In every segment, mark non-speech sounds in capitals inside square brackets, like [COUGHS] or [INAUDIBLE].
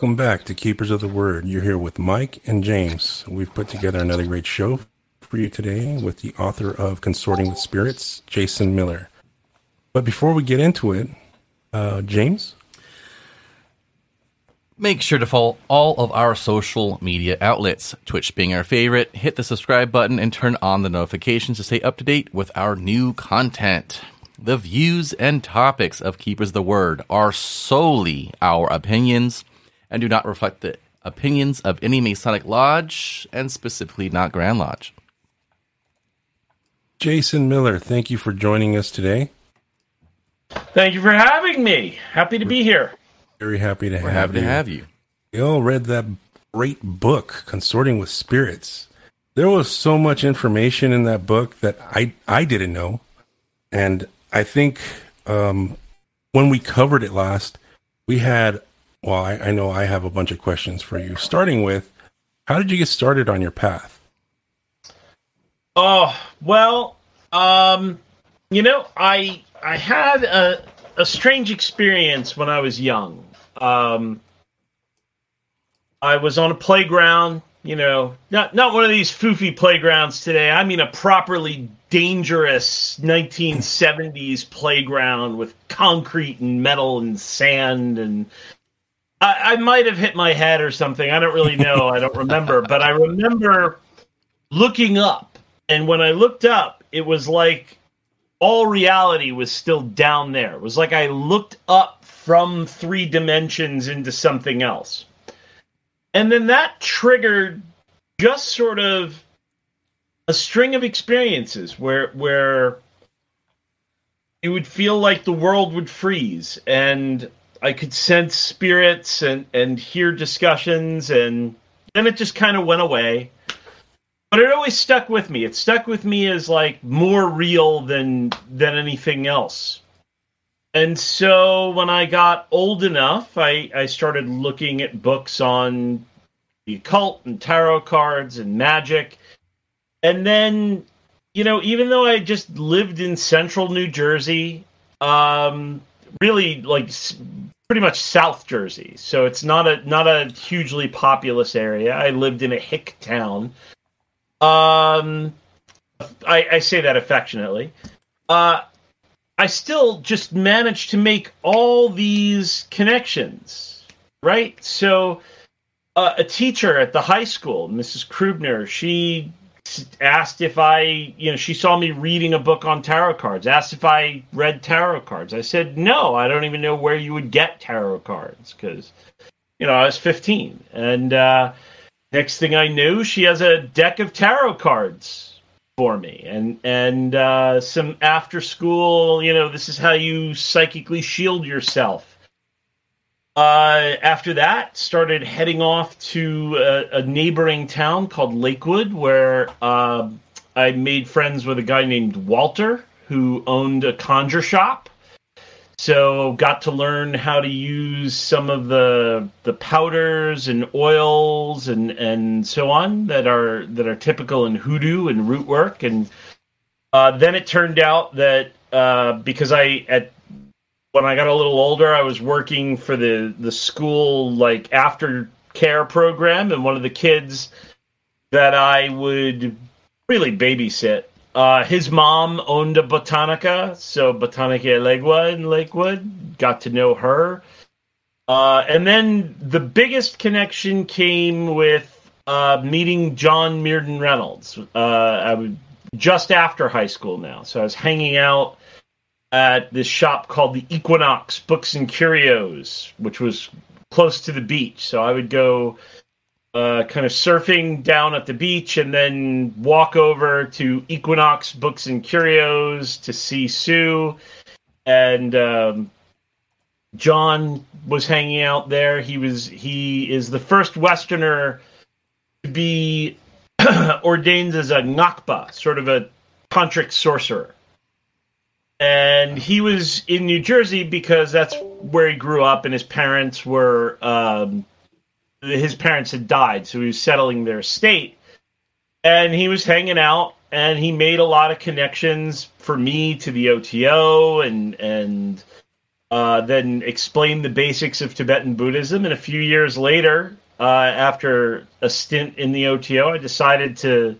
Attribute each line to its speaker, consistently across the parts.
Speaker 1: Welcome back to Keepers of the Word. You're here with Mike and James. We've put together another great show for you today with the author of Consorting with Spirits, Jason Miller. But before we get into it, uh, James?
Speaker 2: Make sure to follow all of our social media outlets, Twitch being our favorite. Hit the subscribe button and turn on the notifications to stay up to date with our new content. The views and topics of Keepers of the Word are solely our opinions and do not reflect the opinions of any Masonic Lodge, and specifically not Grand Lodge.
Speaker 1: Jason Miller, thank you for joining us today.
Speaker 3: Thank you for having me. Happy to be here.
Speaker 1: Very happy to
Speaker 2: We're
Speaker 1: have
Speaker 2: happy
Speaker 1: you.
Speaker 2: to have you.
Speaker 1: We all read that great book, Consorting with Spirits. There was so much information in that book that I I didn't know, and I think um, when we covered it last, we had. Well, I, I know I have a bunch of questions for you. Starting with, how did you get started on your path?
Speaker 3: Oh well, um, you know, I I had a a strange experience when I was young. Um, I was on a playground, you know, not not one of these foofy playgrounds today. I mean a properly dangerous 1970s playground with concrete and metal and sand and I, I might have hit my head or something. I don't really know. I don't remember, [LAUGHS] but I remember looking up, and when I looked up, it was like all reality was still down there. It was like I looked up from three dimensions into something else. And then that triggered just sort of a string of experiences where where it would feel like the world would freeze and I could sense spirits and and hear discussions and then it just kind of went away but it always stuck with me. It stuck with me as like more real than than anything else. And so when I got old enough, I, I started looking at books on the occult and tarot cards and magic. And then, you know, even though I just lived in central New Jersey, um, really like pretty much South Jersey, so it's not a not a hugely populous area. I lived in a hick town. Um, I, I say that affectionately. Uh, I still just managed to make all these connections, right? So, uh, a teacher at the high school, Mrs. Krubner, she asked if I, you know, she saw me reading a book on tarot cards, asked if I read tarot cards. I said, no, I don't even know where you would get tarot cards because, you know, I was 15. And, uh, next thing I knew, she has a deck of tarot cards for me, and and uh, some after school. You know, this is how you psychically shield yourself. Uh, after that, started heading off to a, a neighboring town called Lakewood, where uh, I made friends with a guy named Walter who owned a conjure shop. So got to learn how to use some of the the powders and oils and and so on that are that are typical in hoodoo and root work and uh, then it turned out that uh, because I at when I got a little older I was working for the the school like after care program and one of the kids that I would really babysit uh, his mom owned a Botanica, so Botanica Legua in Lakewood. Got to know her. Uh, and then the biggest connection came with uh, meeting John Myrdhin Reynolds. Uh, I was just after high school now, so I was hanging out at this shop called the Equinox Books and Curios, which was close to the beach. So I would go uh, kind of surfing down at the beach and then walk over to Equinox Books and Curios to see Sue. And um, John was hanging out there. He was he is the first Westerner to be [CLEARS THROAT] ordained as a Ngakpa, sort of a tantric sorcerer. And he was in New Jersey because that's where he grew up, and his parents were um, his parents had died, so he was settling their estate. And he was hanging out, and he made a lot of connections for me to the OTO, and and uh, then explained the basics of Tibetan Buddhism. And a few years later, uh, after a stint in the OTO, I decided to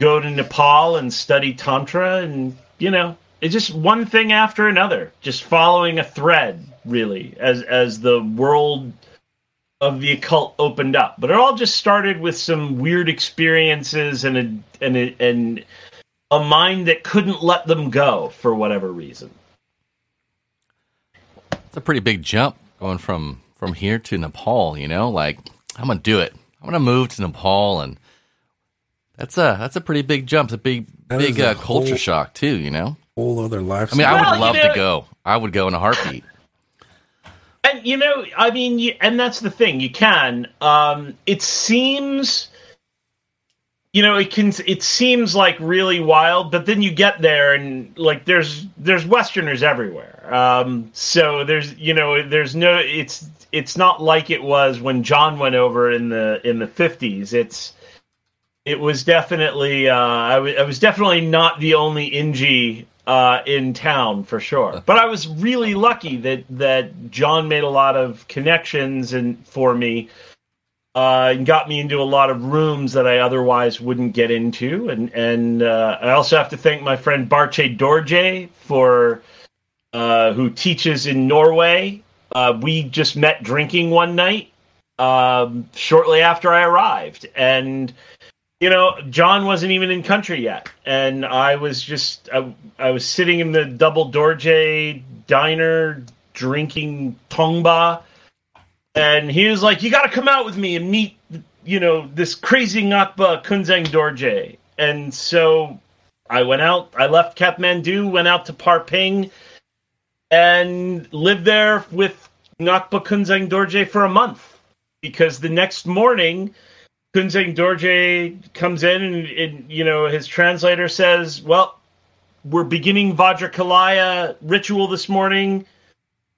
Speaker 3: go to Nepal and study Tantra. And, you know, it's just one thing after another, just following a thread, really, as, as the world of the occult opened up. But it all just started with some weird experiences and a, and a, and a mind that couldn't let them go for whatever reason.
Speaker 2: It's a pretty big jump going from from here to Nepal. You know, like I'm gonna do it. I'm gonna move to Nepal, and that's a that's a pretty big jump. It's a big
Speaker 1: That
Speaker 2: big
Speaker 1: a
Speaker 2: uh, culture
Speaker 1: whole-
Speaker 2: shock too. You know,
Speaker 1: Whole other life.
Speaker 2: I mean, I
Speaker 3: Well,
Speaker 2: would
Speaker 3: you
Speaker 2: love
Speaker 3: know-
Speaker 2: to go. I would go in a heartbeat. [LAUGHS]
Speaker 3: And you know, I mean, you, and that's the thing. You can. Um, it seems, you know, it can. It seems like really wild, but then you get there, and like there's there's Westerners everywhere. Um, so there's you know there's no. It's it's not like it was when John went over in the in the fifties. It's it was definitely. Uh, I was definitely not the only Inji uh, in town for sure. But I was really lucky that that John made a lot of connections and for me, uh, and got me into a lot of rooms that I otherwise wouldn't get into. And and uh, I also have to thank my friend Barche Dorje for uh, who teaches in Norway. Uh, we just met drinking one night um, shortly after I arrived, and you know, John wasn't even in country yet, and I was just I, I was sitting in the Double Dorje diner drinking tongba, and he was like, "You got to come out with me and meet, you know, this crazy Ngakpa Kunzang Dorje." And so I went out. I left Kathmandu, went out to Parping, and lived there with Ngakpa Kunzang Dorje for a month because the next morning. Kunzang Dorje comes in and, and, you know his translator says, "Well, we're beginning Vajrakilaya ritual this morning.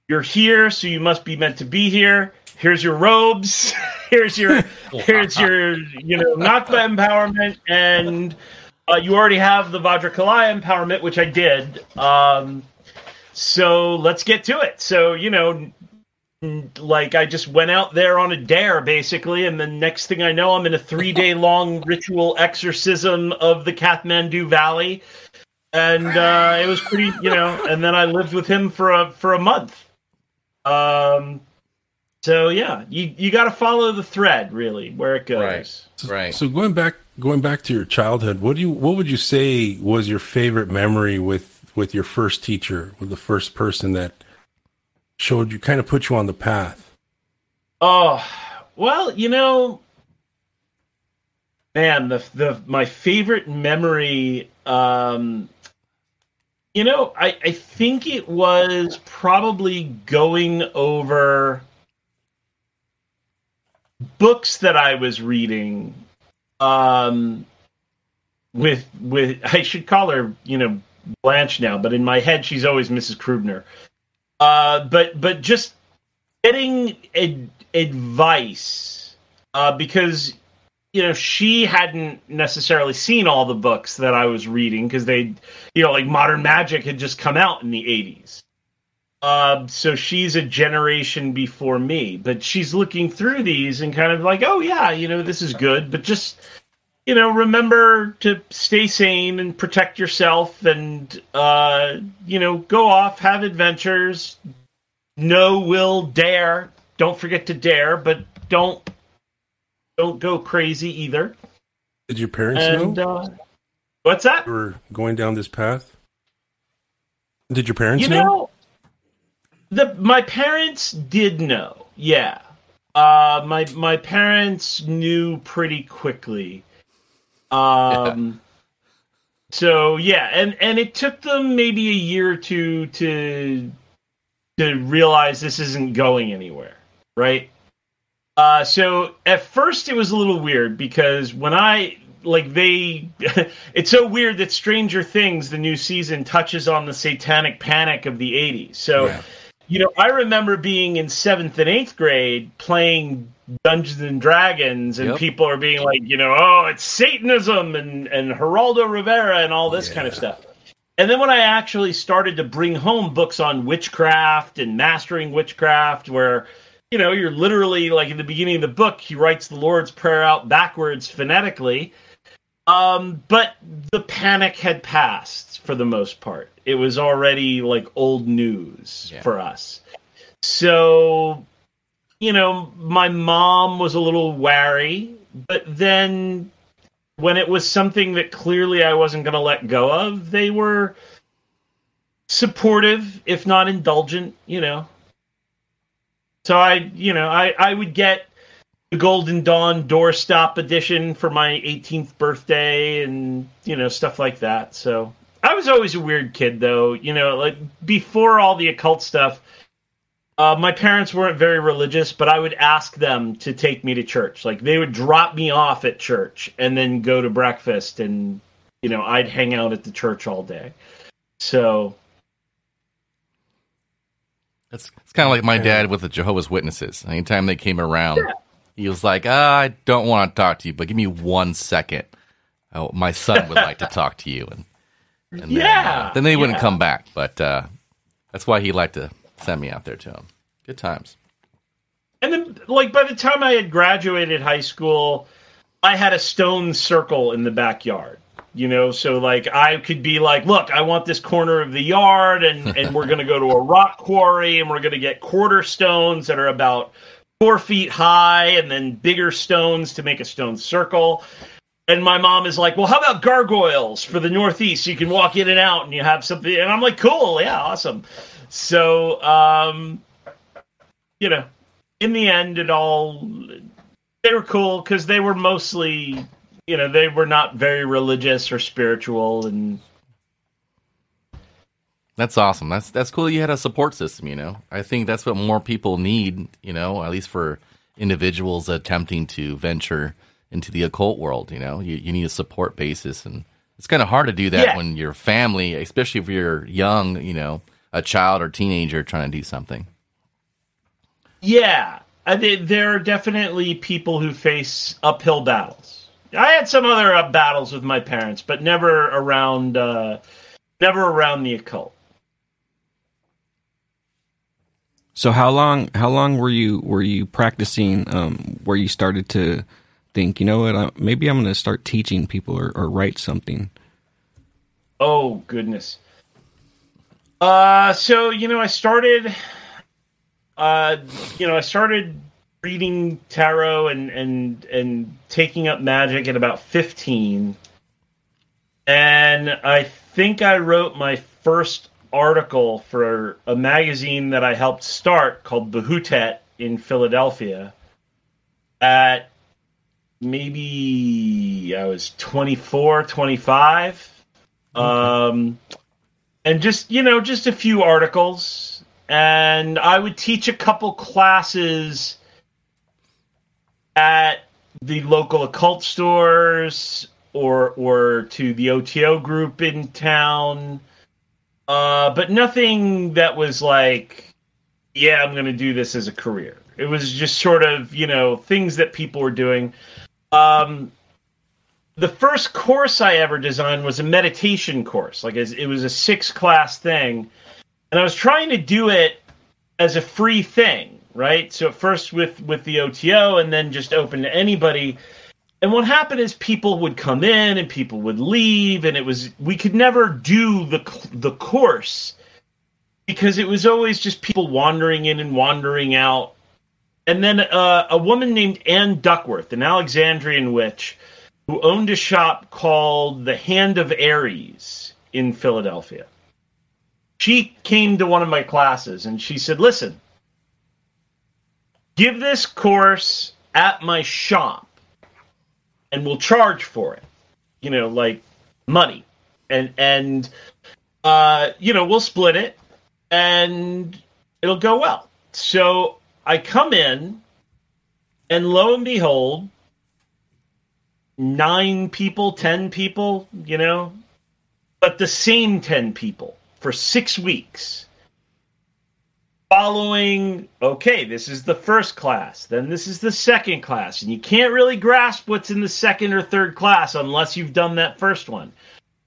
Speaker 3: You're here, so you must be meant to be here. Here's your robes. [LAUGHS] here's your [LAUGHS] here's your you know Ngakpa empowerment, and uh, you already have the Vajrakilaya empowerment, which I did. Um, so let's get to it. So you know." Like I just went out there on a dare basically, and the next thing I know, I'm in a three day long [LAUGHS] ritual exorcism of the Kathmandu Valley, and uh, it was pretty, you know. And then I lived with him for a for a month. Um, so yeah, you you got to follow the thread really where it goes.
Speaker 2: Right. Right.
Speaker 1: So going back, going back to your childhood, what do you, what would you say was your favorite memory with with your first teacher, with the first person that showed you, kind of put you on the path?
Speaker 3: Oh, well, you know, man, the the my favorite memory um you know, I I think it was probably going over books that I was reading um with with I should call her, you know, Blanche now, but in my head she's always Mrs. Krubner. Uh but but just getting ad- advice uh, because you know she hadn't necessarily seen all the books that I was reading because they, you know, like Modern Magic had just come out in the eighties. Uh, so she's a generation before me, but she's looking through these and kind of like, oh yeah, you know, this is good, but just you know, remember to stay sane and protect yourself, and uh, you know, go off, have adventures, no will dare. Don't forget to dare but don't don't go crazy either.
Speaker 1: Did your parents
Speaker 3: and
Speaker 1: know
Speaker 3: uh, what's that?
Speaker 1: you were going down this path? Did your parents
Speaker 3: you
Speaker 1: know?
Speaker 3: know the my parents did know yeah. Uh my my parents knew pretty quickly um so yeah and and it took them maybe a year or two to to realize this isn't going anywhere right? Uh so at first it was a little weird because when i like they [LAUGHS] it's so weird that stranger things the new season touches on the satanic panic of the 80s so
Speaker 1: Yeah.
Speaker 3: You know i remember being in seventh and eighth grade playing dungeons and dragons and
Speaker 2: Yep.
Speaker 3: people are being like you know oh it's satanism and and geraldo rivera and all this kind of stuff and then when I actually started to bring home books on witchcraft and mastering witchcraft, where you know you're literally like in the beginning of the book, he writes the Lord's Prayer out backwards phonetically. Um, but the panic had passed for the most part. It was already like old news yeah. for us. So, you know, my mom was a little wary, but then when it was something that clearly I wasn't going to let go of, they were supportive, if not indulgent, you know. So I, you know, I, I would get the Golden Dawn doorstop edition for my 18th birthday and, you know, stuff like that. So I was always a weird kid, though. You know, like before all the occult stuff, uh, my parents weren't very religious, but I would ask them to take me to church. Like they would drop me off at church and then go to breakfast, and you know I'd hang out at the church all day. So
Speaker 2: it's it's kind of like my dad with the Jehovah's Witnesses. Anytime they came around, yeah. he was like, ah, "I don't want to talk to you, but give me one second. Oh, my son would like to talk to you." And, and then,
Speaker 3: yeah,
Speaker 2: uh, then they wouldn't come back. But uh, that's why he liked to send me out there to him. Good times.
Speaker 3: And then, like by the time I had graduated high school, I had a stone circle in the backyard. You know, so like I could be like, look, I want this corner of the yard, and [LAUGHS] and we're gonna go to a rock quarry, and we're gonna get quarter stones that are about four feet high, and then bigger stones to make a stone circle. And my mom is like, well, how about gargoyles for the Northeast? You can walk in and out, and you have something. And I'm like, cool, yeah, awesome. So, um, you know, in the end, it all they were cool because they were mostly, you know, they were not very religious or spiritual, and
Speaker 2: that's awesome. That's that's cool. You had a support system. You know, I think that's what more people need. You know, at least for individuals attempting to venture into the occult world. You know, you, you need a support basis, and it's kind of hard to do that yeah. when your family, especially if you're young. You know, a child or teenager trying to do something.
Speaker 3: Yeah, I think there are definitely people who face uphill battles. I had some other uh, battles with my parents, but never around, uh, never around the occult.
Speaker 4: So how long? How long were you were you practicing? Um, where you started to think, you know what? I, maybe I'm going to start teaching people or, or write something.
Speaker 3: Oh goodness. Uh, so you know, I started, uh, you know, I started reading tarot and and and taking up magic at about fifteen, and I think I wrote my first article for a magazine that I helped start called Behutet in Philadelphia at maybe I was 24, 25. Okay. Um, and just you know just a few articles and i would teach a couple classes at the local occult stores or or to the oto group in town uh, but nothing that was like yeah i'm going to do this as a career it was just sort of you know things that people were doing um, the first course I ever designed was a meditation course. Like it was a six class thing, and I was trying to do it as a free thing, right? So first with with the OTO, and then just open to anybody. And what happened is people would come in and people would leave, and it was we could never do the the course because it was always just people wandering in and wandering out. And then uh, a woman named Anne Duckworth, an Alexandrian witch who owned a shop called the Hand of Aries in Philadelphia. She came to one of my classes and she said, Listen, give this course at my shop and we'll charge for it. You know, like money. And, and, uh, you know, we'll split it and it'll go well. So I come in and lo and behold, nine people, ten people, you know, but the same ten people for six weeks. Following, okay, this is the first class, then this is the second class, and you can't really grasp what's in the second or third class unless you've done that first one.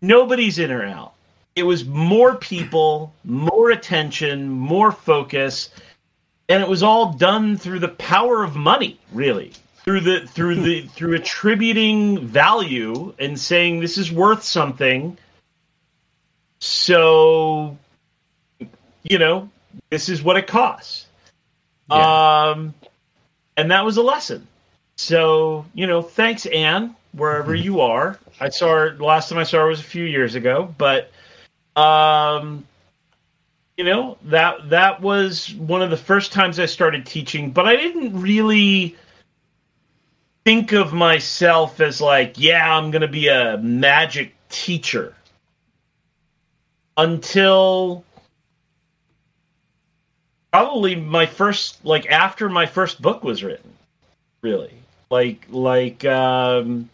Speaker 3: Nobody's in or out. it was more people, more attention, more focus, and it was all done through the power of money, really. Through the through the [LAUGHS] through attributing value and saying this is worth something. So you know, this is what it costs. Yeah. Um and that was a lesson. So, you know, thanks Anne, wherever mm-hmm. you are. I saw her last time I saw her was a few years ago, but um, you know that that was one of the first times I started teaching, but I didn't really think of myself as like, yeah, I'm going to be a magic teacher until probably my first like after my first book was written really. Like like um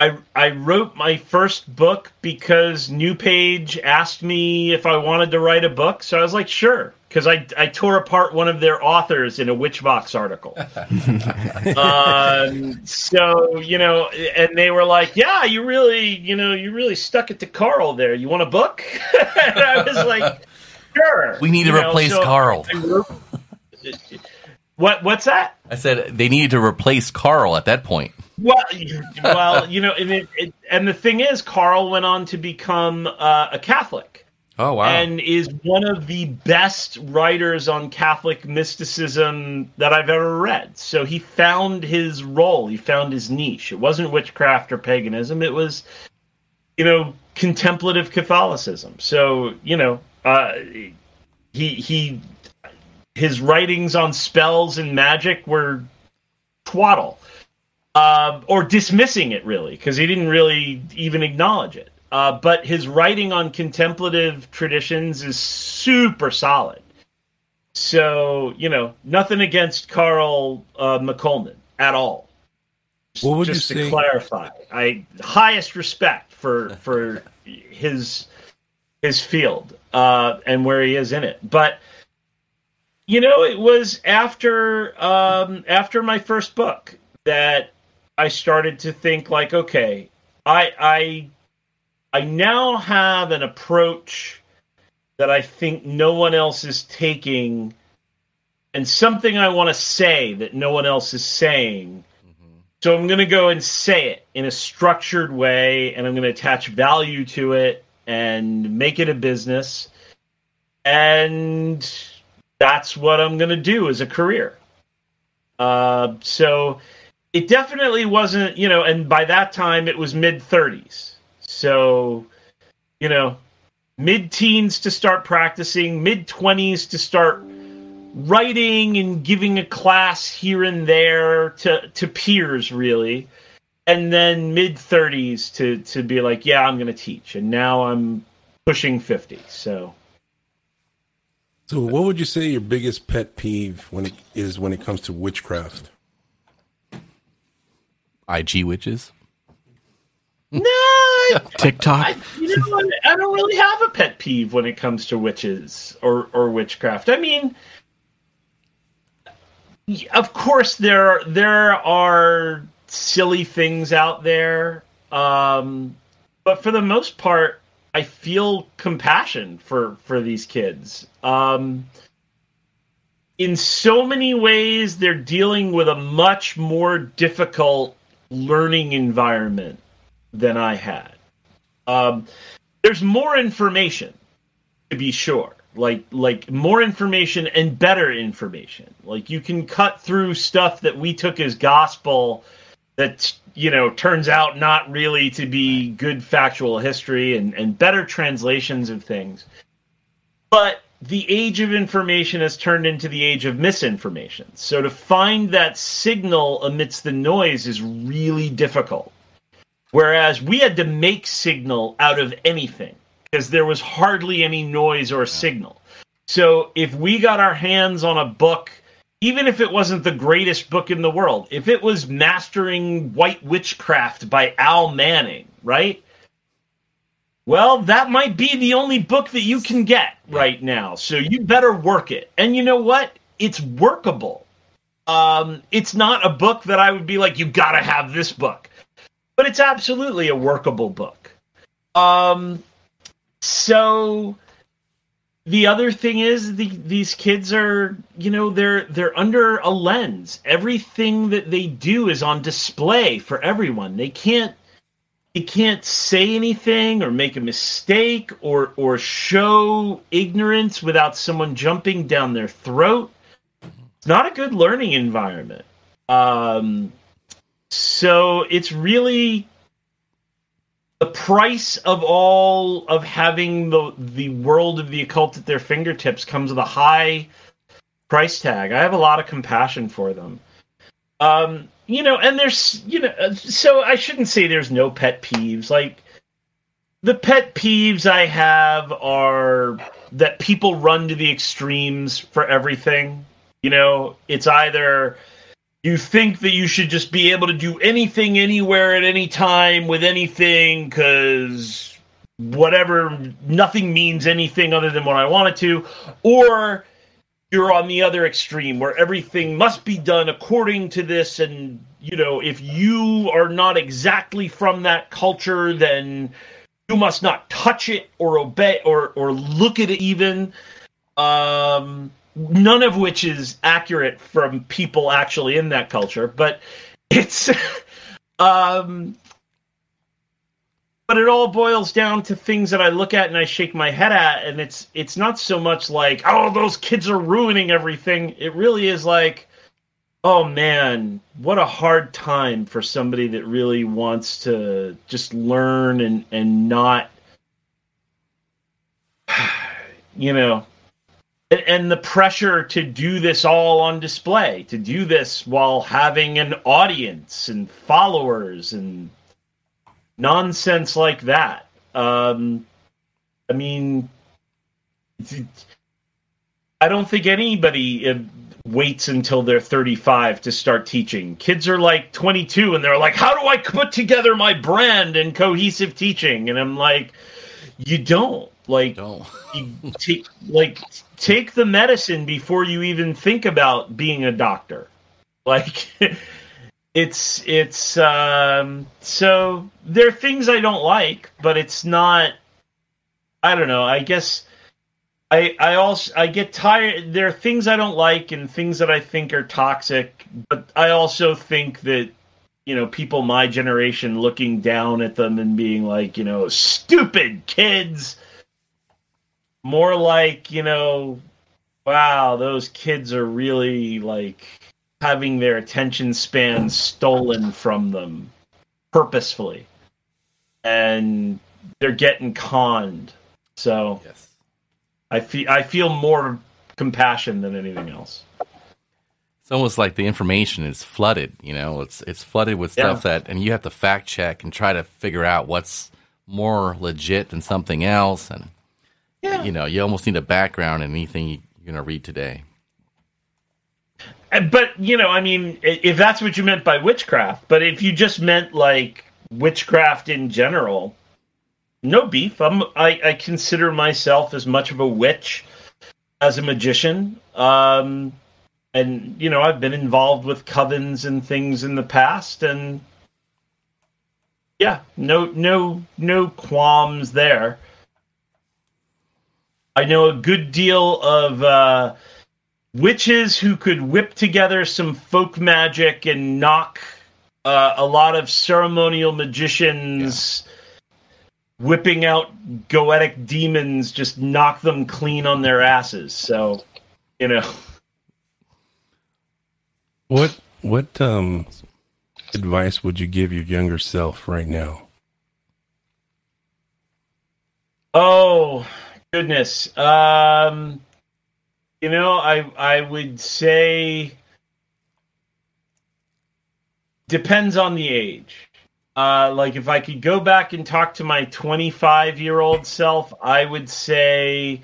Speaker 3: I I wrote my first book because New Page asked me if I wanted to write a book, so I was like, sure, because I I tore apart one of their authors in a Witchvox article. [LAUGHS] um, so you know, and they were like, yeah, you really, you know, you really stuck it to Carl there. You want a book? [LAUGHS] and I was like, sure.
Speaker 2: We need to
Speaker 3: you
Speaker 2: replace know, so Carl. [LAUGHS]
Speaker 3: what what's that?
Speaker 2: I said they needed to replace Carl at that point.
Speaker 3: Well, [LAUGHS] well, you know, and, it, it, and the thing is, Carl went on to become uh, a Catholic.
Speaker 2: Oh wow!
Speaker 3: And is one of the best writers on Catholic mysticism that I've ever read. So he found his role. He found his niche. It wasn't witchcraft or paganism. It was, you know, contemplative Catholicism. So you know, uh, he he, his writings on spells and magic were twaddle uh, or dismissing it really because he didn't really even acknowledge it. Uh, but his writing on contemplative traditions is super solid. So you know, nothing against Carl uh, McColman at all.
Speaker 1: What would
Speaker 3: Just
Speaker 1: you
Speaker 3: to
Speaker 1: say?
Speaker 3: clarify, I highest respect for for his his field uh, and where he is in it. But you know, it was after um, after my first book that I started to think like, okay, I I I now have an approach that I think no one else is taking and something I want to say that no one else is saying. Mm-hmm. So I'm going to go and say it in a structured way and I'm going to attach value to it and make it a business. And that's what I'm going to do as a career. Uh, so it definitely wasn't, you know, and by that time it was mid 30s. So, you know, mid teens to start practicing, mid 20s to start writing and giving a class here and there to to peers really. And then mid 30s to to be like, yeah, I'm going to teach. And now I'm pushing 50. So
Speaker 1: So, what would you say your biggest pet peeve when it is when it comes to witchcraft?
Speaker 2: IG witches?
Speaker 3: No, [LAUGHS]
Speaker 4: TikTok.
Speaker 3: I, you know, I don't really have a pet peeve when it comes to witches or or witchcraft. I mean, of course there there are silly things out there, um, but for the most part, I feel compassion for for these kids. Um, in so many ways, they're dealing with a much more difficult learning environment than I had. Um, there's more information, to be sure. Like like more information and better information. Like you can cut through stuff that we took as gospel that you know turns out not really to be good factual history and, and better translations of things. But the age of information has turned into the age of misinformation. So to find that signal amidst the noise is really difficult. Whereas we had to make signal out of anything because there was hardly any noise or signal. So if we got our hands on a book, even if it wasn't the greatest book in the world, if it was Mastering White Witchcraft by Al Manning, right? Well, that might be the only book that you can get right now. So you better work it. And you know what? It's workable. Um, it's not a book that I would be like, you got to have this book. But it's absolutely a workable book. Um, so the other thing is the, these kids are you know they're they're under a lens everything that they do is on display for everyone they can't they can't say anything or make a mistake or or show ignorance without someone jumping down their throat it's not a good learning environment um so it's really the price of all of having the the world of the occult at their fingertips comes with a high price tag. I have a lot of compassion for them. Um, you know, and there's you know, uh, so I shouldn't say there's no pet peeves. Like the pet peeves I have are that people run to the extremes for everything. You know, it's either you think that you should just be able to do anything anywhere at any time with anything because whatever nothing means anything other than what i want it to or you're on the other extreme where everything must be done according to this. And you know if you are not exactly from that culture then you must not touch it or obey or or look at it even. Um none of which is accurate from people actually in that culture, but it's [LAUGHS] um but it all boils down to things that I look at and I shake my head at and it's it's not so much like oh those kids are ruining everything. It really is like oh man what a hard time for somebody that really wants to just learn and and not [SIGHS] you know and the pressure to do this all on display, to do this while having an audience and followers and nonsense like that. Um, I mean, I don't think anybody uh, waits until they're 35 to start teaching. Kids are like 22 and they're like, How do I put together my brand and cohesive teaching? And I'm like, You don't. Like,
Speaker 2: Don't. [LAUGHS]
Speaker 3: you take, like, take the medicine before you even think about being a doctor. Like [LAUGHS] it's it's um so there are things I don't like, but it's not I don't know, I guess I I also I get tired there are things I don't like and things that I think are toxic, but I also think that you know, people my generation looking down at them and being like, you know, stupid kids! More like you know wow those kids are really like having their attention span stolen from them purposefully and they're getting conned so
Speaker 2: Yes.
Speaker 3: i feel i feel more compassion than anything else
Speaker 2: It's almost like the information is flooded. You know, it's it's flooded with stuff
Speaker 3: Yeah.
Speaker 2: that, and you have to fact check and try to figure out what's more legit than something else. And
Speaker 3: yeah
Speaker 2: you know, you almost need a background in anything you're gonna read today.
Speaker 3: And- but you know i mean if that's what you meant by witchcraft but if you just meant like witchcraft in general no beef. I'm i, I consider myself as much of a witch as a magician. Um and you know i've been involved with covens and things in the past and yeah no no no qualms there. I know a good deal of uh witches who could whip together some folk magic and knock uh, a lot of ceremonial magicians whipping out goetic demons just knock them clean on their asses so you know
Speaker 1: What what um advice would you give your younger self right now?
Speaker 3: Oh goodness. Um you know, I I would say depends on the age. Uh like if I could go back and talk to my 25-year-old self, I would say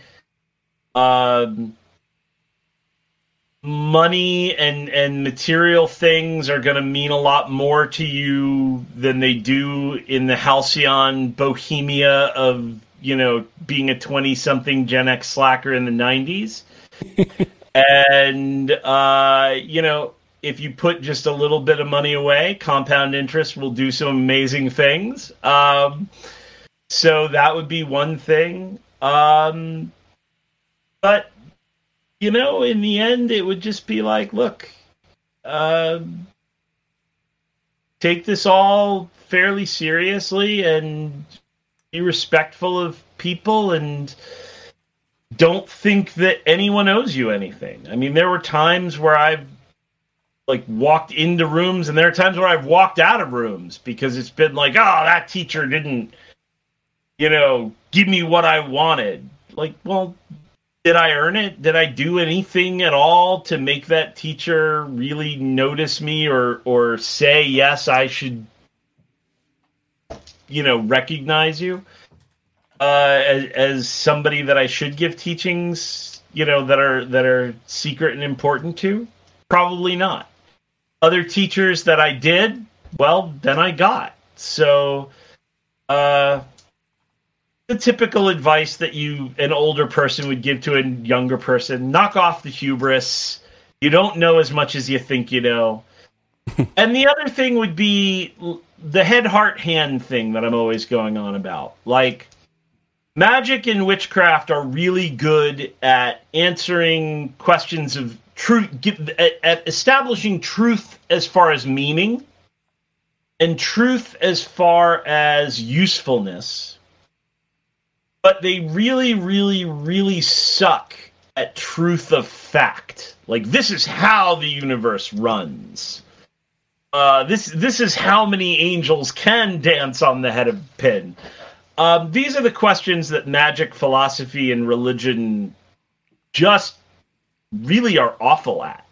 Speaker 3: um money and and material things are going to mean a lot more to you than they do in the halcyon bohemia of you know being a 20 something gen x slacker in the 90s [LAUGHS] and uh you know if you put just a little bit of money away compound interest will do some amazing things um so that would be one thing. Um, but you know, in the end, it would just be like, look, uh, take this all fairly seriously and be respectful of people and don't think that anyone owes you anything. I mean, there were times where I've like walked into rooms and there are times where I've walked out of rooms because it's been like, oh, that teacher didn't, you know, give me what I wanted. Like, well, did I earn it? Did I do anything at all to make that teacher really notice me or or say yes, I should you know, recognize you uh as, as somebody that I should give teachings, you know, that are that are secret and important to? Probably not. Other teachers that I did, well, then I got. So uh the typical advice that you an older person would give to a younger person knock off the hubris you don't know as much as you think you know [LAUGHS] and the other thing would be the head heart hand thing that i'm always going on about like magic and witchcraft are really good at answering questions of truth at, establishing truth as far as meaning and truth as far as usefulness but they really, really, really suck at truth of fact. Like this is how the universe runs. Uh, this this is how many angels can dance on the head of a pin. Um, these are the questions that magic, philosophy, and religion just really are awful at.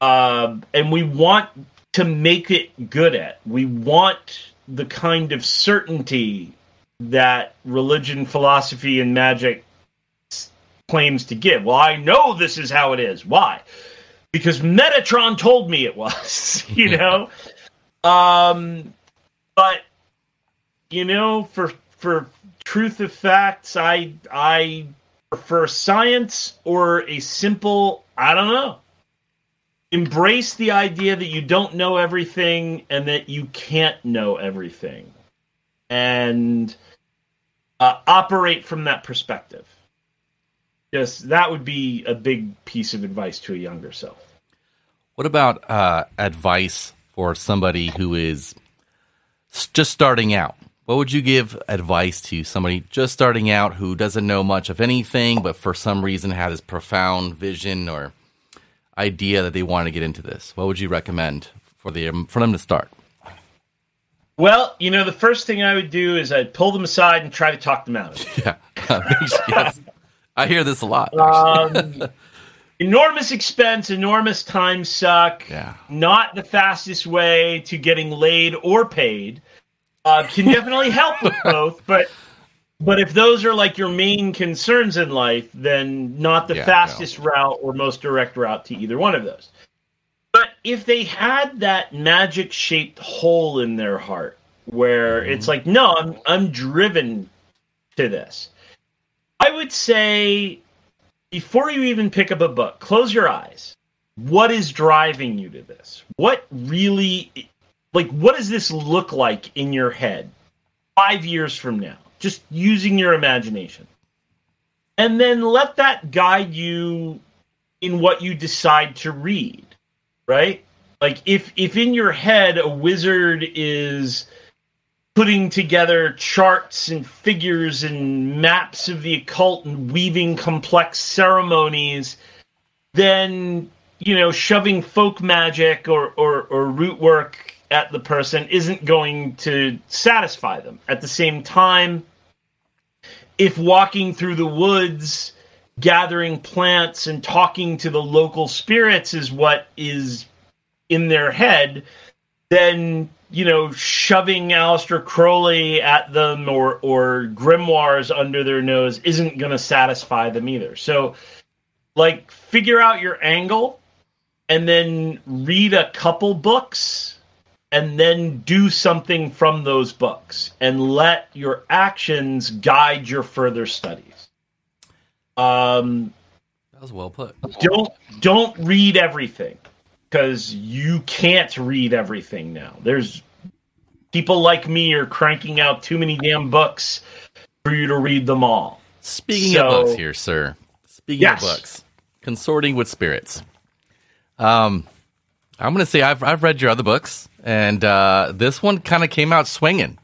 Speaker 3: Uh, and we want to make it good at. We want the kind of certainty that religion, philosophy, and magic claims to give. Well, I know this is how it is. Why? Because Metatron told me it was, [LAUGHS] you know? um, but, you know, for, for truth of facts, I, I prefer science or a simple, I don't know. Embrace the idea that you don't know everything and that you can't know everything. And uh, operate from that perspective. Just that would be a big piece of advice to a younger self.
Speaker 2: What about uh, advice for somebody who is just starting out? What would you give advice to somebody just starting out who doesn't know much of anything, but for some reason had this profound vision or idea that they want to get into this? What would you recommend for the for them to start?
Speaker 3: Well, you know, the first thing I would do is I'd pull them aside and try to talk them out. [LAUGHS]
Speaker 2: Yeah, [LAUGHS] yes. I hear this a lot.
Speaker 3: Um, [LAUGHS] enormous expense, enormous time suck.
Speaker 2: Yeah,
Speaker 3: not the fastest way to getting laid or paid. Uh, can definitely help with [LAUGHS] both, but but if those are like your main concerns in life, then not the yeah, fastest no. route or most direct route to either one of those. But if they had that magic shaped hole in their heart where mm-hmm. it's like, no, I'm I'm driven to this. I would say before you even pick up a book, close your eyes. What is driving you to this? What really like what does this look like in your head 5 years from now? Just using your imagination. And then let that guide you in what you decide to read right? Like if if in your head a wizard is putting together charts and figures and maps of the occult and weaving complex ceremonies, then you know shoving folk magic or or, or root work at the person isn't going to satisfy them. At the same time, if walking through the woods gathering plants and talking to the local spirits is what is in their head, then you know shoving Aleister Crowley at them or or grimoires under their nose isn't going to satisfy them either. So, like, figure out your angle, and then read a couple books. And then do something from those books and let your actions guide your further studies. Um,
Speaker 2: that was well put.
Speaker 3: Don't don't read everything because you can't read everything now. There's people like me are cranking out too many damn books for you to read them all.
Speaker 2: Speaking
Speaker 3: So-
Speaker 2: of books here, sir. Speaking
Speaker 3: Yes.
Speaker 2: of books, consorting with spirits. Um, I'm going to say I've I've read your other books, and uh, this one kind of came out swinging.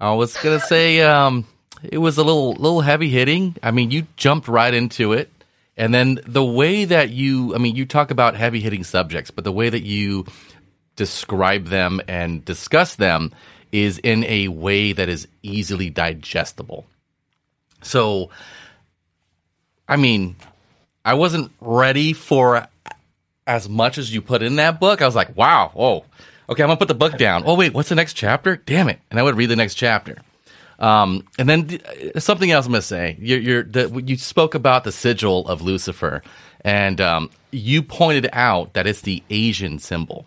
Speaker 2: I was going to say [LAUGHS] um, it was a little little heavy hitting. I mean, you jumped right into it, and then the way that you, I mean, you talk about heavy hitting subjects, but the way that you describe them and discuss them is in a way that is easily digestible. So, I mean, I wasn't ready for as much as you put in that book. I was like, wow, oh, okay, I'm gonna put the book down. Oh wait, what's the next chapter? Damn it! And I would read the next chapter. Um, and then uh, something else I'm gonna say. You're, you're the, you spoke about the sigil of Lucifer, and um, you pointed out that it's the Asian symbol.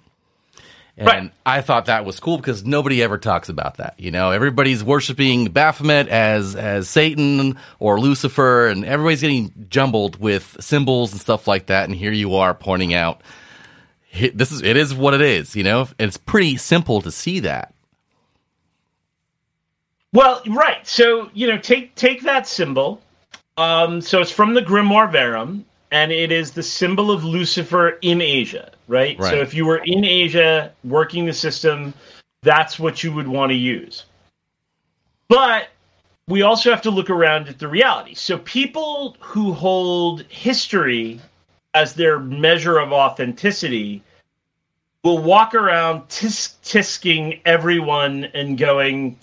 Speaker 2: And
Speaker 3: Right.
Speaker 2: I thought that was cool because nobody ever talks about that. You know, everybody's worshiping Baphomet as as Satan or Lucifer, and everybody's getting jumbled with symbols and stuff like that. And here you are pointing out this is it is what it is. You know, it's pretty simple to see that.
Speaker 3: Well, right. So you know, take take that symbol. Um, so it's from the Grimoire Verum, and it is the symbol of Lucifer in Asia, right?
Speaker 2: Right.
Speaker 3: So if you were in Asia working the system, that's what you would want to use. But we also have to look around at the reality. So people who hold history as their measure of authenticity will walk around tisk tisking everyone and going,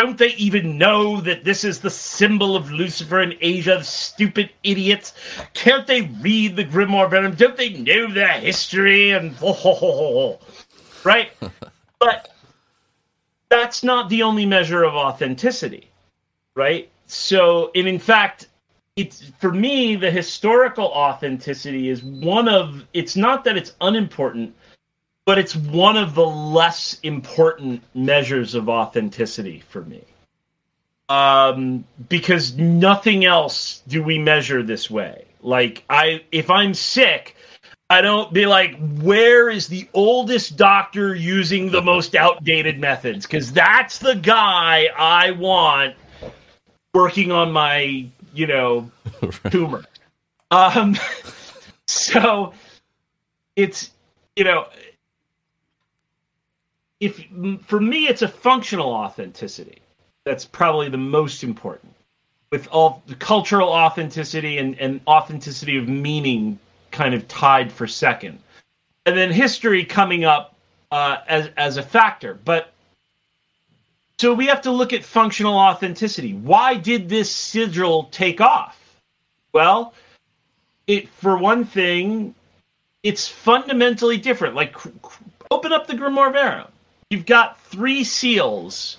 Speaker 3: don't they even know that this is the symbol of Lucifer in Asia? Stupid idiots! Can't they read the Grimoire Verum? Don't they know their history? And [LAUGHS] right, [LAUGHS] but that's not the only measure of authenticity, right? So, and in fact, it's for me the historical authenticity is one of. It's not that it's unimportant but it's one of the less important measures of authenticity for me. Um, because nothing else do we measure this way. Like I, if I'm sick, I don't be like, where is the oldest doctor using the most outdated methods? Because that's the guy I want working on my, you know, [LAUGHS] tumor. Um, [LAUGHS] so it's, you know, if for me it's a functional authenticity that's probably the most important. With all the cultural authenticity and, and authenticity of meaning kind of tied for second. And then history coming up uh, as as a factor. But so we have to look at functional authenticity. Why did this sigil take off? Well it for one thing it's fundamentally different. Like open up the grimoire verum you've got three seals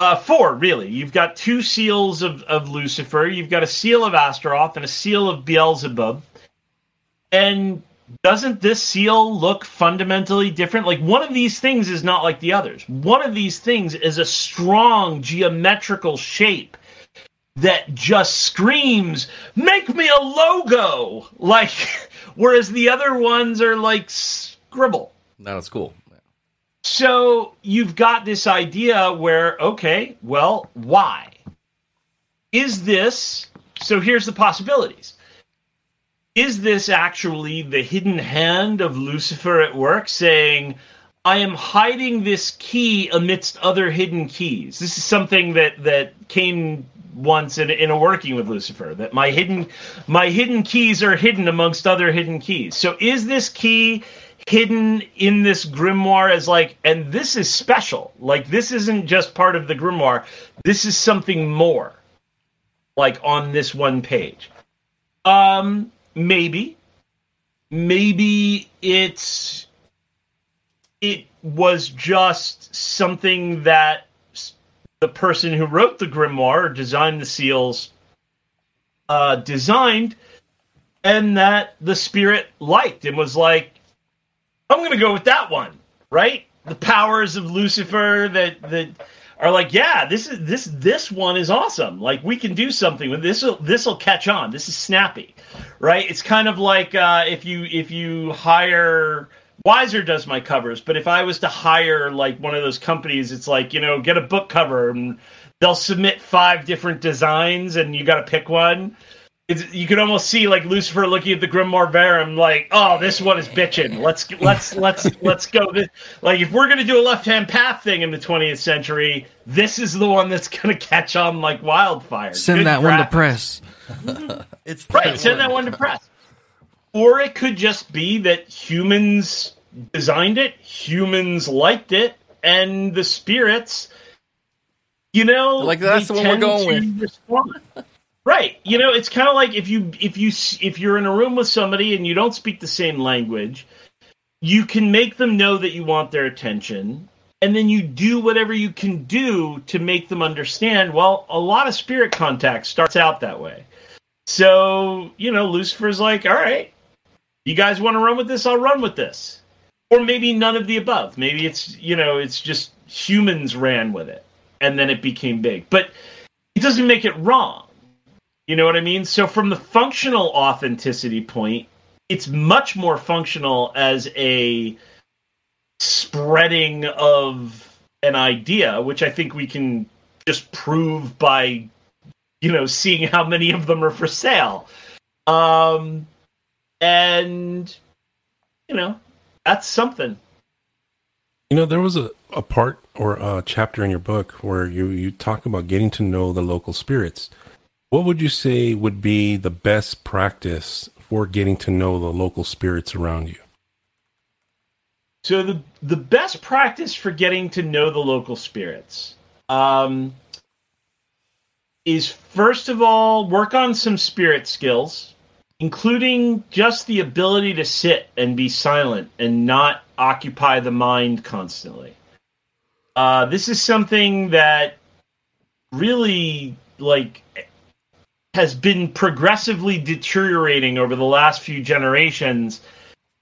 Speaker 3: uh, four really. You've got two seals of, of lucifer. You've got a seal of astaroth and a seal of beelzebub. And doesn't this seal look fundamentally different? Like one of these things is not like the others. One of these things is a strong geometrical shape that just screams make me a logo! [LAUGHS] Like whereas the other ones are like scribble.
Speaker 2: It's cool.
Speaker 3: So you've got this idea where, okay, well, why? Is this, so here's the possibilities. Is this actually the hidden hand of Lucifer at work saying, I am hiding this key amidst other hidden keys? This is something that, that came once in, in a working with Lucifer, that my hidden, my hidden keys are hidden amongst other hidden keys. So is this key hidden in this grimoire as like and this is special. Like this isn't just part of the grimoire. This is something more like on this one page. Um maybe. Maybe it's it was just something that the person who wrote the grimoire or designed the seals uh designed and that the spirit liked. And was like I'm gonna go with that one, right? The powers of Lucifer that that are like, yeah, this is this this one is awesome. Like we can do something with this. This will catch on. This is snappy, right? It's kind of like uh, if you if you hire Weiser does my covers, but if I was to hire like one of those companies, it's like you know get a book cover and they'll submit five different designs and you got to pick one. It's, you can almost see like Lucifer looking at the Grimoire Verum, like, "Oh, this one is bitching. Let's let's let's [LAUGHS] let's go." This, like, if we're gonna do a left-hand path thing in the 20th century, this is the one that's gonna catch on like wildfire.
Speaker 4: Send
Speaker 3: Good
Speaker 4: that one to
Speaker 3: graphics.
Speaker 4: press. [LAUGHS]
Speaker 2: It's
Speaker 3: Right, send that one to press. Or it could just be that humans designed it, humans liked it, and the spirits, you know,
Speaker 2: Like, that's
Speaker 3: they
Speaker 2: the one we're going
Speaker 3: to respond. Right, you know, it's kind of like if you if you if you're in a room with somebody and you don't speak the same language, you can make them know that you want their attention, and then you do whatever you can do to make them understand. Well, a lot of spirit contact starts out that way. So, you know, Lucifer's like, all right, you guys want to run with this? I'll run with this. Or maybe none of the above. Maybe it's, you know, it's just humans ran with it and then it became big. But it doesn't make it wrong. You know what I mean? So, from the functional authenticity point, it's much more functional as a spreading of an idea, which I think we can just prove by you know, seeing how many of them are for sale. Um, and, you know, that's something.
Speaker 1: You know, there was a, a part or a chapter in your book where you, you talk about getting to know the local spirits. What would you say would be the best practice for getting to know the local spirits around you?
Speaker 3: So the the best practice for getting to know the local spirits um, is first of all work on some spirit skills, including just the ability to sit and be silent and not occupy the mind constantly. Uh, this is something that really like has been progressively deteriorating over the last few generations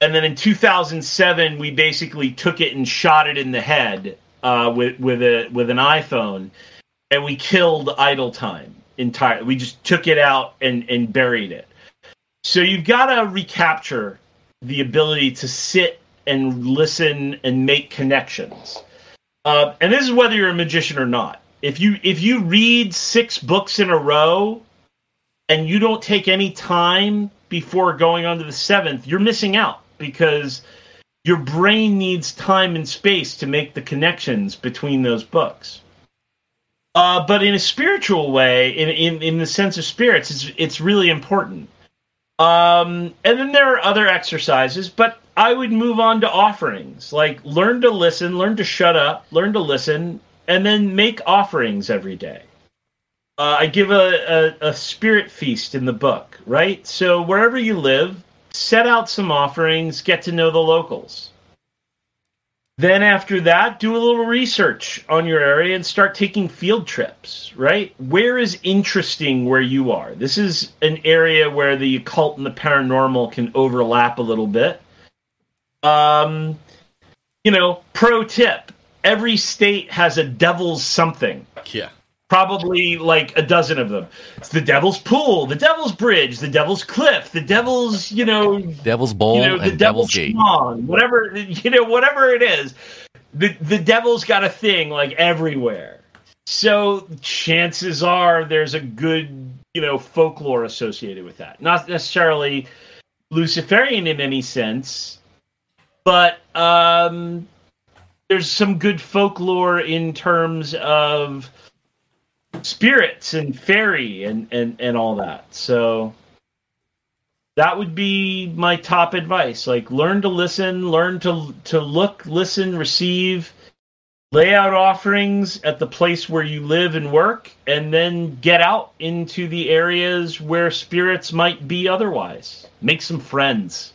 Speaker 3: and then in 2007 we basically took it and shot it in the head uh, with with a with an iPhone, and we killed idle time entirely. We just took it out and and buried it. So you've got to recapture the ability to sit and listen and make connections. Uh, and this is whether you're a magician or not. If you if you read six books in a row and you don't take any time before going on to the seventh, you're missing out because your brain needs time and space to make the connections between those books. Uh, but in a spiritual way, in, in in the sense of spirits, it's it's really important. Um, and then there are other exercises, but I would move on to offerings. Like learn to listen, learn to shut up, learn to listen, and then make offerings every day. Uh, I give a, a, a spirit feast in the book, right? So wherever you live, set out some offerings, get to know the locals. Then after that, do a little research on your area and start taking field trips, right? Where is interesting where you are? This is an area where the occult and the paranormal can overlap a little bit. Um, you know, pro tip every state has a devil's something
Speaker 2: Yeah.
Speaker 3: Probably like a dozen of them. It's the Devil's Pool, the Devil's Bridge, the Devil's Cliff, the Devil's, you know,
Speaker 2: Devil's Bowl
Speaker 3: you know, the
Speaker 2: and
Speaker 3: Devil's
Speaker 2: Devil's Gate.
Speaker 3: Whatever, [LAUGHS] you know, whatever it is. The the Devil's got a thing like everywhere. So chances are there's a good, you know, folklore associated with that. Not necessarily Luciferian in any sense, but um, there's some good folklore in terms of spirits and fairy and, and, and all that. So that would be my top advice. Like learn to listen, learn to to look, listen, receive, lay out offerings at the place where you live and work, and then get out into the areas where spirits might be otherwise. Make some friends.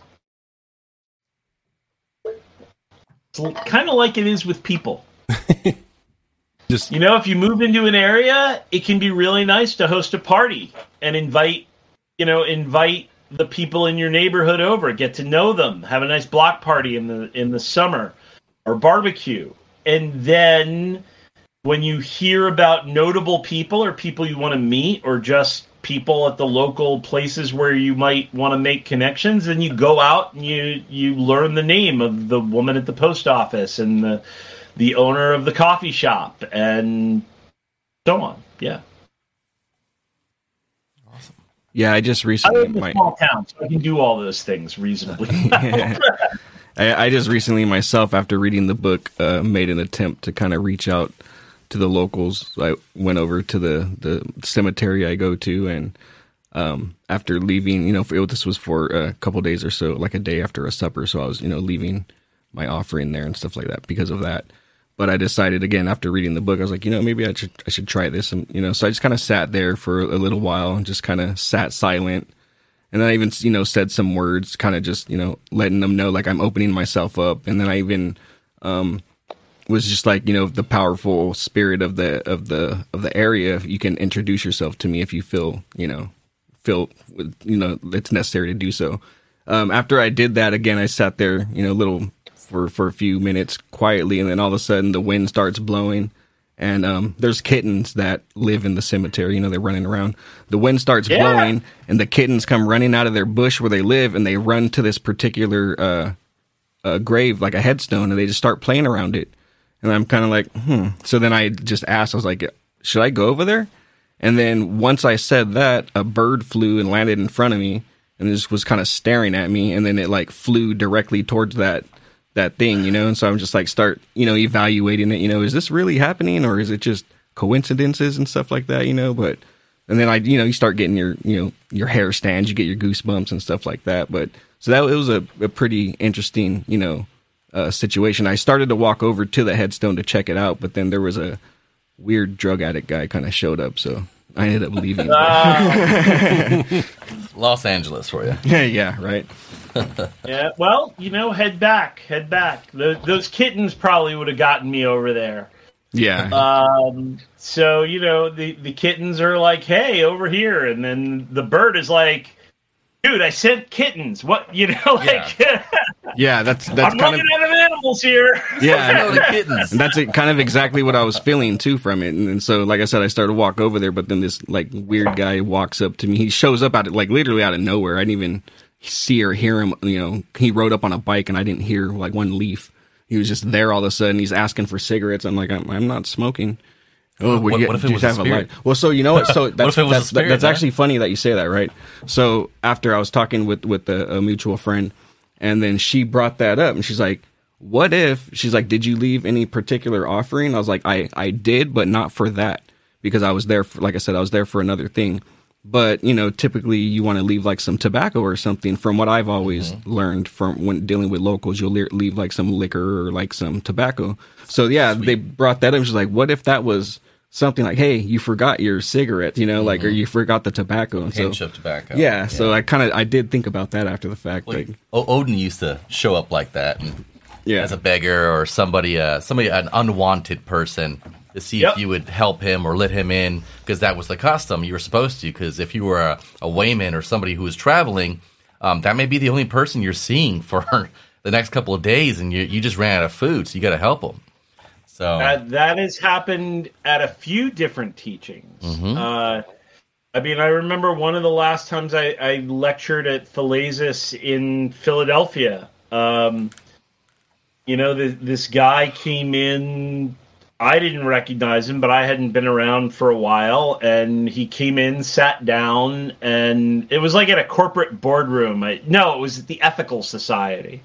Speaker 3: It's kind of like it is with people. [LAUGHS]
Speaker 1: Just
Speaker 3: You know, if you move into an area, it can be really nice to host a party and invite, you know, invite the people in your neighborhood over, get to know them, have a nice block party in the in the summer or barbecue. And then when you hear about notable people or people you want to meet or just people at the local places where you might want to make connections then you go out and you you learn the name of the woman at the post office and the the owner of the coffee shop and so on yeah Awesome.
Speaker 4: Yeah, I just
Speaker 3: i
Speaker 4: recently
Speaker 3: live in a
Speaker 4: my,
Speaker 3: small town so i can do all those things reasonably [LAUGHS]
Speaker 4: I, I just recently myself, after reading the book, uh, made an attempt to kind of reach out to the locals. I went over to the the cemetery I go to, and um, after leaving, you know, for, this was for a couple days or so, like a day after a supper. So I was, you know, leaving my offering there and stuff like that because of that. But I decided again after reading the book, I was like, you know, maybe I should I should try this, and you know, so I just kind of sat there for a little while and just kind of sat silent and then I even you know said some words, kind of just you know letting them know like I'm opening myself up, and then I even um, was just like you know the powerful spirit of the of the of the area. You can introduce yourself to me if you feel you know feel you know it's necessary to do so. Um, after I did that again, I sat there you know little for for a few minutes quietly, and then all of a sudden the wind starts blowing. And um, there's kittens that live in the cemetery. You know, they're running around. The wind starts
Speaker 3: Yeah.
Speaker 4: blowing, and the kittens come running out of their bush where they live, and they run to this particular uh, uh, grave, like a headstone, and they just start playing around it. And I'm kind of like, hmm. So then I just asked, I was like, should I go over there? And then once I said that, a bird flew and landed in front of me, and just was kind of staring at me, and then it like flew directly towards that that thing, you know. And so I'm just like, start, you know, evaluating it. You know, is this really happening, or is it just coincidences and stuff like that? You know, but and then I, you know, you start getting your, you know, your hair stands, you get your goosebumps and stuff like that. But so that it was a, a pretty interesting, you know, uh, situation. I started to walk over to the headstone to check it out, but then there was a weird drug addict guy kind of showed up, so I ended up leaving. [LAUGHS] [LAUGHS]
Speaker 2: Los Angeles for you.
Speaker 4: yeah, [LAUGHS] yeah, right. [LAUGHS]
Speaker 3: Yeah, well, you know, head back, head back. Those, those kittens probably would have gotten me over there.
Speaker 4: Yeah,
Speaker 3: Um, so you know, the the kittens are like, "Hey, over here," and then the bird is like, "Dude, I sent kittens. What you know, [LAUGHS] like
Speaker 4: yeah. [LAUGHS] yeah That's that's
Speaker 3: I'm
Speaker 4: kind
Speaker 3: running
Speaker 4: of
Speaker 3: out of animals here."
Speaker 4: yeah. And-
Speaker 2: the kittens.
Speaker 4: And that's it, kind of exactly what I was feeling too from it. And, and so, like I said, I started to walk over there, but then this like weird guy walks up to me. He shows up out of like literally out of nowhere. I didn't even see or hear him. You know, he rode up on a bike, and I didn't hear like one leaf. He was just there all of a sudden. He's asking for cigarettes. I'm like, I'm, I'm not smoking. Oh,
Speaker 2: What-
Speaker 4: you,
Speaker 2: what if it was a spirit?
Speaker 4: light? Well, so you know what? So [LAUGHS] that's
Speaker 2: if it was a
Speaker 4: that's,
Speaker 2: spirit,
Speaker 4: that's actually funny that you say that, right? So after I was talking with with a, a mutual friend, and then she brought that up, and she's like, "What if?" She's like, "Did you leave any particular offering?" I was like, "I I did, but not for that because I was there for like I said, I was there for another thing." But you know, typically you want to leave like some tobacco or something. From what I've always learned from when dealing with locals, you'll leave like some liquor or like some tobacco. So yeah, they brought that up. She's like, "What if that was?" Something like, "Hey, you forgot your cigarette," you know, like, or you forgot the tobacco. And so,
Speaker 2: of tobacco.
Speaker 4: yeah, so I kind of I did think about that after the fact.
Speaker 2: Like, Odin used to show up like that, and
Speaker 4: yeah,
Speaker 2: as a beggar or somebody, uh, somebody, an unwanted person, to see
Speaker 3: Yep.
Speaker 2: if you would help him or let him in, because that was the custom. You were supposed to, because if you were a, a wayman or somebody who was traveling, um, that may be the only person you're seeing for [LAUGHS] the next couple of days, and you you just ran out of food, so you got to help them. So
Speaker 3: That that has happened at a few different teachings. Uh, I mean, I remember one of the last times I, I lectured at Phalasis in Philadelphia. Um, you know, the, this guy came in. I didn't recognize him, but I hadn't been around for a while, and he came in, sat down, and it was like at a corporate boardroom. I, no, it was at the Ethical Society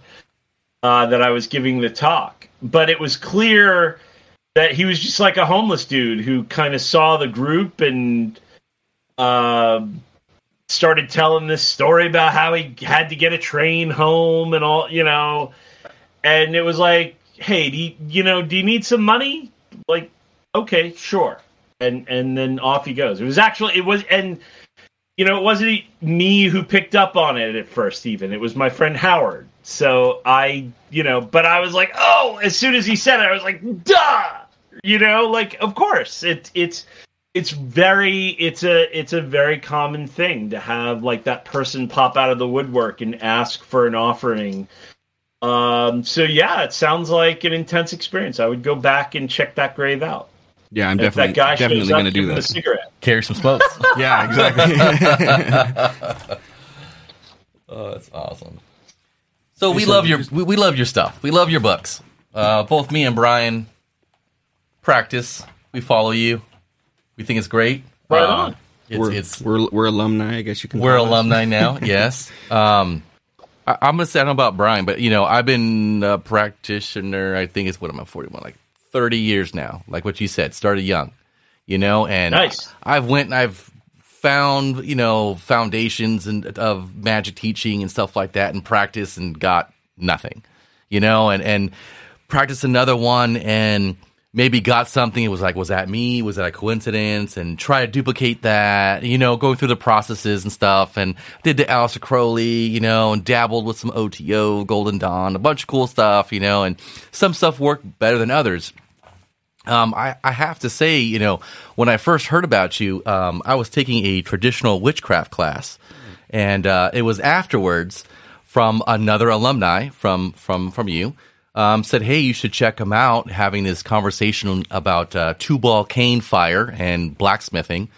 Speaker 3: uh, that I was giving the talk, but it was clear that he was just like a homeless dude who kind of saw the group and uh, started telling this story about how he had to get a train home and all, you know. And it was like, hey, do you, you know, do you need some money? Like, okay, sure. And and then off he goes. It was actually it was and you know, it wasn't me who picked up on it at first, even. It was my friend Howard. So I, you know, but I was like, oh, as soon as he said it, I was like, duh! You know, like, of course. It, it's, it's very, it's a, it's a very common thing to have like that person pop out of the woodwork and ask for an offering. Um, so yeah, it sounds like an intense experience. I would go back and check that grave out.
Speaker 4: Yeah, I'm
Speaker 3: And
Speaker 4: definitely
Speaker 3: that guy
Speaker 4: definitely going to do
Speaker 3: him a
Speaker 4: that.
Speaker 3: cigarette.
Speaker 2: Carry some smokes. [LAUGHS] [LAUGHS]
Speaker 4: Yeah, exactly. [LAUGHS]
Speaker 2: Oh, that's awesome. So we love your we, we love your stuff. We love your books. Uh, both me and Brian practice. We follow you. We think it's great.
Speaker 3: Right
Speaker 2: Uh,
Speaker 3: on.
Speaker 2: It's,
Speaker 4: we're,
Speaker 2: it's
Speaker 4: we're we're alumni, I guess you can.
Speaker 2: we're
Speaker 4: call us.
Speaker 2: alumni now. yes. Um, I, I'm gonna say I don't know about Brian, but you know I've been a practitioner. I think it's what I'm I 41, like 30 years now. Like what you said, started young. You know, and
Speaker 3: Nice.
Speaker 2: I've went and I've found you know foundations and of magic teaching and stuff like that and practice and got nothing you know and and practice another one and maybe got something. It was like was that me? Was that a coincidence? And try to duplicate that you know going through the processes and stuff. And did the Aleister Crowley you know and dabbled with some OTO Golden Dawn a bunch of cool stuff you know and some stuff worked better than others. Um, I, I have to say, you know, when I first heard about you, um, I was taking a traditional witchcraft class, and uh, it was afterwards from another alumni from from from you um, said, "Hey, you should check him out." Having this conversation about uh, Tubal Cain fire and blacksmithing.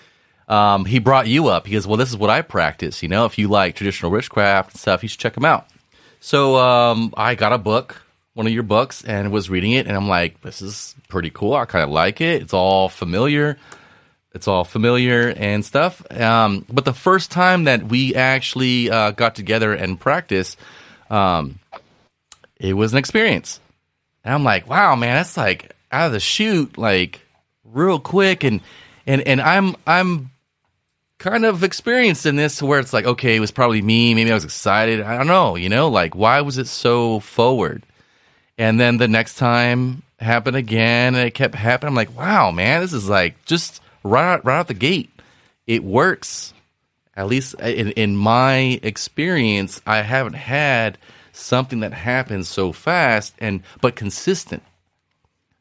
Speaker 2: Um, he brought you up. He goes, "Well, this is what I practice. You know, if you like traditional witchcraft and stuff, you should check him out." So um, I got a book, one of your books, and was reading it, and I'm like, this is pretty cool. I kind of like it. It's all familiar. It's all familiar and stuff. Um, but the first time that we actually uh, got together and practiced, um, it was an experience. And I'm like, wow, man, that's like out of the chute, like real quick, and and and I'm I'm kind of experienced in this to where it's like, okay, it was probably me. Maybe I was excited. I don't know, you know, like why was it so forward? And then the next time happened again and it kept happening. I'm like, wow, man, this is like just right out, right out the gate. It works. At least in, in my experience, I haven't had something that happens so fast and but consistent.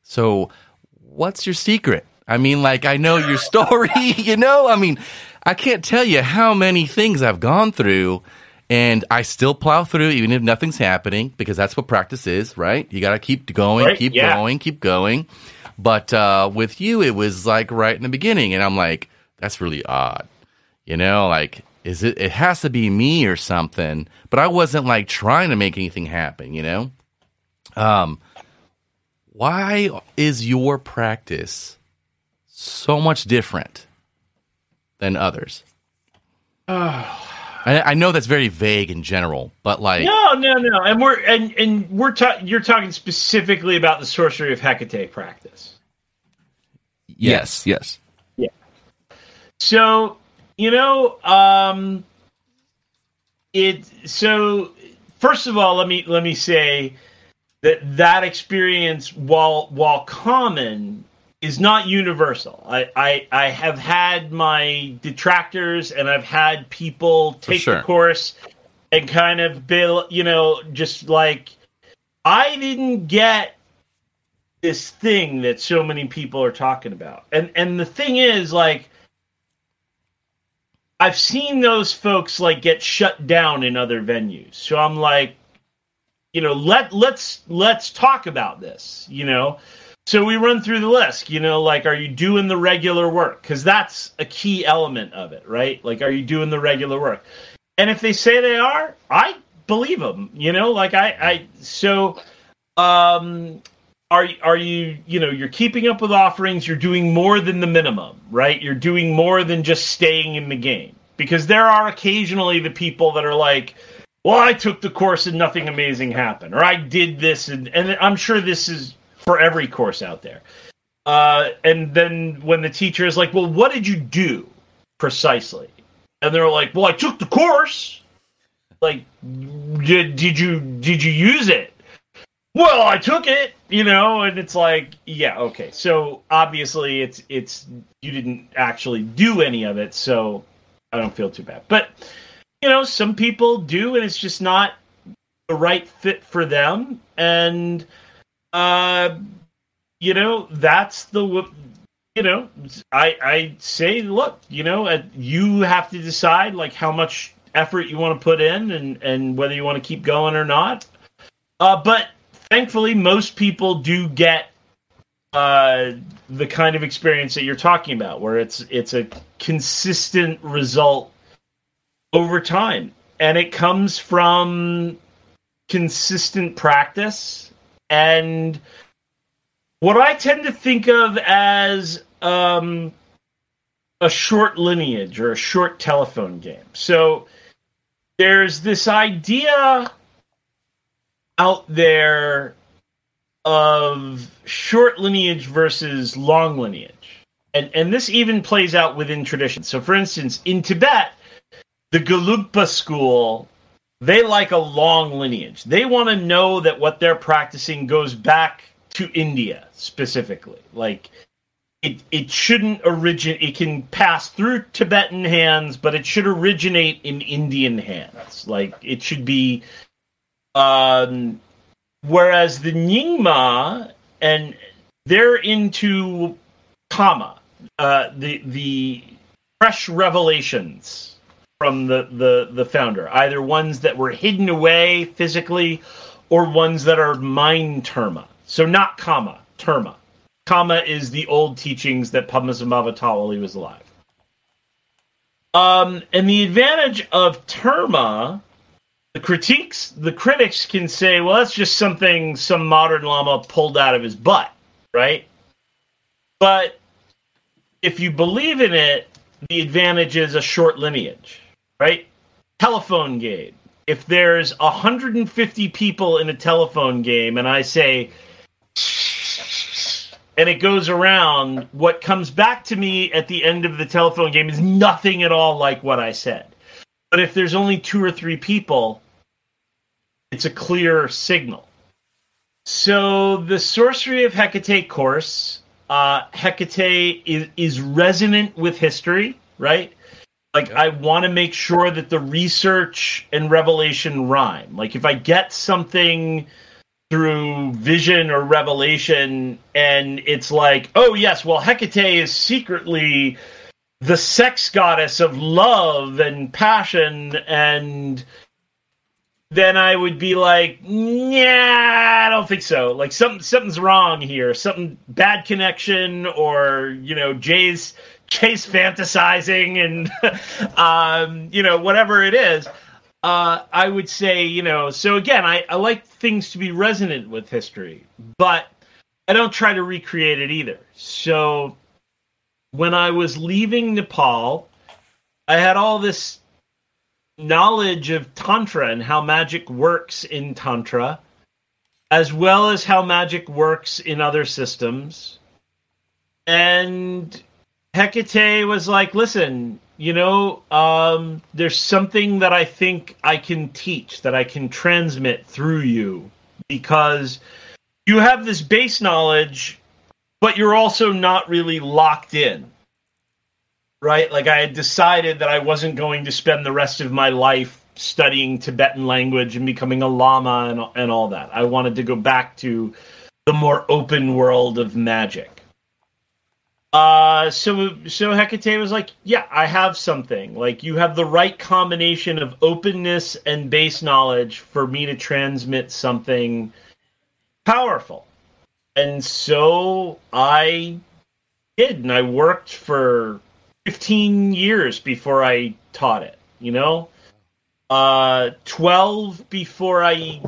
Speaker 2: So, what's your secret? I mean, like, I know your [LAUGHS] story, [LAUGHS] you know? I mean, I can't tell you how many things I've gone through, and I still plow through even if nothing's happening because that's what practice is, right? You got to keep going,
Speaker 3: Right,
Speaker 2: keep
Speaker 3: yeah.
Speaker 2: going, keep going. But uh, with you, it was like right in the beginning, and I'm like, that's really odd. You know, like, is it, it has to be me or something, but I wasn't like trying to make anything happen, you know? Um, why is your practice so much different than others? [SIGHS] I, I know that's very vague in general, but like,
Speaker 3: No, no, no. And we're and and we're ta- you're talking specifically about the sorcery of Hecate practice.
Speaker 4: Yes, yes. Yeah.
Speaker 3: So, you know, um it so first of all, let me let me say that that experience while while common is not universal. I, I I have had my detractors and I've had people take
Speaker 2: sure.
Speaker 3: the course and kind of bill, you know, just like I didn't get this thing that so many people are talking about. And and the thing is like I've seen those folks like get shut down in other venues. So I'm like, you know, let let's let's talk about this, you know. So we run through the list, you know, like are you doing the regular work? Cuz that's a key element of it, right? Like are you doing the regular work? And if they say they are, I believe them, you know, like I I so um are are you you know you're keeping up with offerings you're doing more than the minimum right? You're doing more than just staying in the game. Because there are occasionally the people that are like well i took the course and nothing amazing happened or i did this and and i'm sure this is for every course out there. Uh, and then when the teacher is like well what did you do precisely? And they're like well i took the course. Like did did you did you use it well i took it you know and it's like yeah okay. So obviously it's it's you didn't actually do any of it so i don't feel too bad. But you know some people do and it's just not the right fit for them. And uh you know that's the you know i i say look you know you have to decide like how much effort you want to put in and and whether you want to keep going or not. Uh but thankfully most people do get uh, the kind of experience that you're talking about, where it's it's a consistent result over time, and it comes from consistent practice and what I tend to think of as um, a short lineage or a short telephone game. So there's this idea out there of short lineage versus long lineage. And and this even plays out within traditions. So for instance, in Tibet, the Gelugpa school, they like a long lineage. They want to know that what they're practicing goes back to India specifically. Like it it shouldn't originate it can pass through Tibetan hands, but it should originate in Indian hands. Like it should be um whereas the Nyingma and they're into Kama, uh, the the fresh revelations from the, the the founder, either ones that were hidden away physically, or ones that are mind terma. So not Kama, terma. Kama is the old teachings that Padmasambhava while he was alive. Um, and the advantage of terma the critiques the critics can say well that's just something some modern lama pulled out of his butt right? But if you believe in it the advantage is a short lineage right? Telephone game. If there's 150 people in a telephone game and i say and it goes around what comes back to me at the end of the telephone game is nothing at all like what i said but if there's only two or three people it's a clear signal. So the Sorcery of Hecate course, uh, Hecate is, is resonant with history, right? Like I want to make sure that the research and revelation rhyme. Like if I get something through vision or revelation and it's like, oh yes, well Hecate is secretly the sex goddess of love and passion and then I would be like, yeah, I don't think so. Like something something's wrong here. Something bad connection, or you know, Jay's Jay's fantasizing, and [LAUGHS] um, you know, whatever it is. Uh, I would say, you know, so again, I, I like things to be resonant with history, but I don't try to recreate it either. So when I was leaving Nepal, I had all this knowledge of Tantra and how magic works in Tantra, as well as how magic works in other systems. And Hecate was like, listen, you know, um, there's something that I think I can teach, that I can transmit through you, because you have this base knowledge, but you're also not really locked in right? Like I had decided that I wasn't going to spend the rest of my life studying Tibetan language and becoming a lama and, and all that. I wanted to go back to the more open world of magic. Uh, so so Hecate was like, yeah, I have something. Like you have the right combination of openness and base knowledge for me to transmit something powerful. And so I did, and I worked for 15 years before I taught it, you know? Uh 12 before I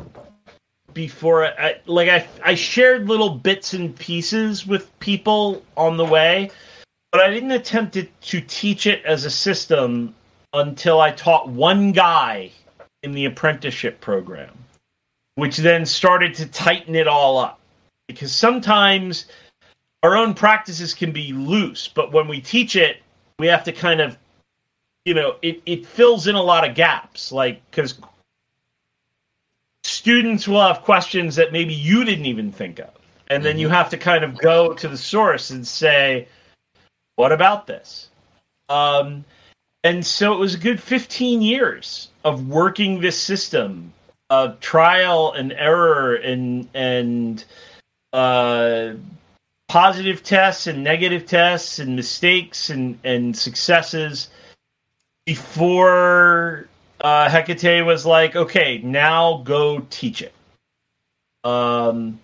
Speaker 3: before I like I I shared little bits and pieces with people on the way, but I didn't attempt to, to teach it as a system until I taught one guy in the apprenticeship program, which then started to tighten it all up. Because sometimes our own practices can be loose, but when we teach it, we have to kind of you know it, it fills in a lot of gaps like because students will have questions that maybe you didn't even think of and then you mm-hmm. have to kind of go to the source and say what about this um, and so it was a good 15 years of working this system of trial and error and and uh, positive tests and negative tests and mistakes and, and successes before uh, Hecate was like, okay, now go teach it. Um,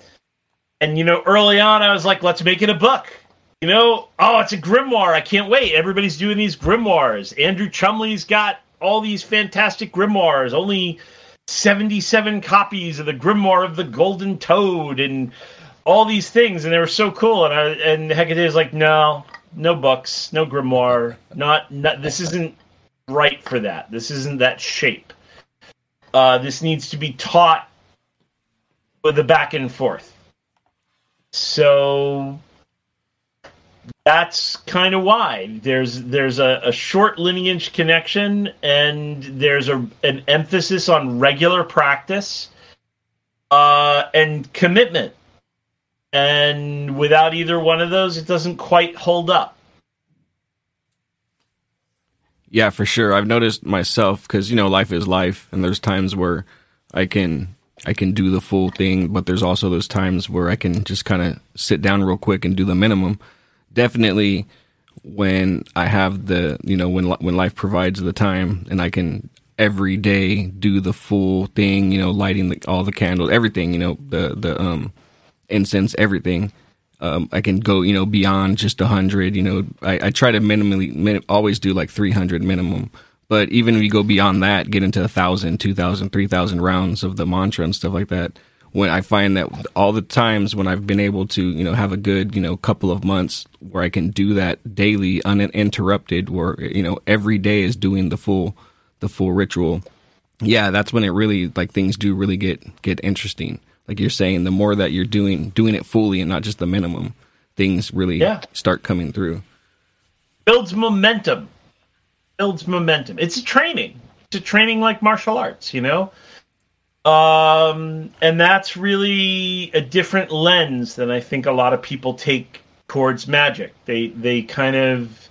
Speaker 3: and you know, early on, I was like, let's make it a book. You know, oh, it's a grimoire. I can't wait. Everybody's doing these grimoires. Andrew Chumbley's got all these fantastic grimoires. Only 77 copies of the grimoire of the Golden Toad and all these things, and they were so cool. And I and Hecate was like, no, no books, no grimoire. Not, not this isn't right for that. This isn't that shape. Uh, this needs to be taught with the back and forth. So that's kind of why there's there's a, a, short lineage connection and there's a an emphasis on regular practice uh, and commitment and without either one of those it doesn't quite hold up.
Speaker 4: Yeah for sure. I've noticed myself because you know life is life and there's times where i can i can do the full thing but there's also those times where i can just kind of sit down real quick and do the minimum. Definitely when I have the, you know, when when life provides the time and I can every day do the full thing, you know, lighting the, all the candles, everything, you know, the the um incense, everything. Um, I can go, you know, beyond just a hundred. You know, I, I try to minimally min- always do like three hundred minimum. But even if you go beyond that, get into a thousand, two thousand, three thousand rounds of the mantra and stuff like that, when I find that all the times when I've been able to, you know, have a good, you know, couple of months where I can do that daily uninterrupted, where, you know, every day is doing the full, the full ritual. Yeah, that's when it really, like things do really get, get interesting. Like you're saying, the more that you're doing, doing it fully and not just the minimum, things really yeah. start coming through.
Speaker 3: Builds momentum. Builds momentum. It's a training. It's a training like martial arts, you know? Um, and that's really a different lens than I think a lot of people take towards magic. They they kind of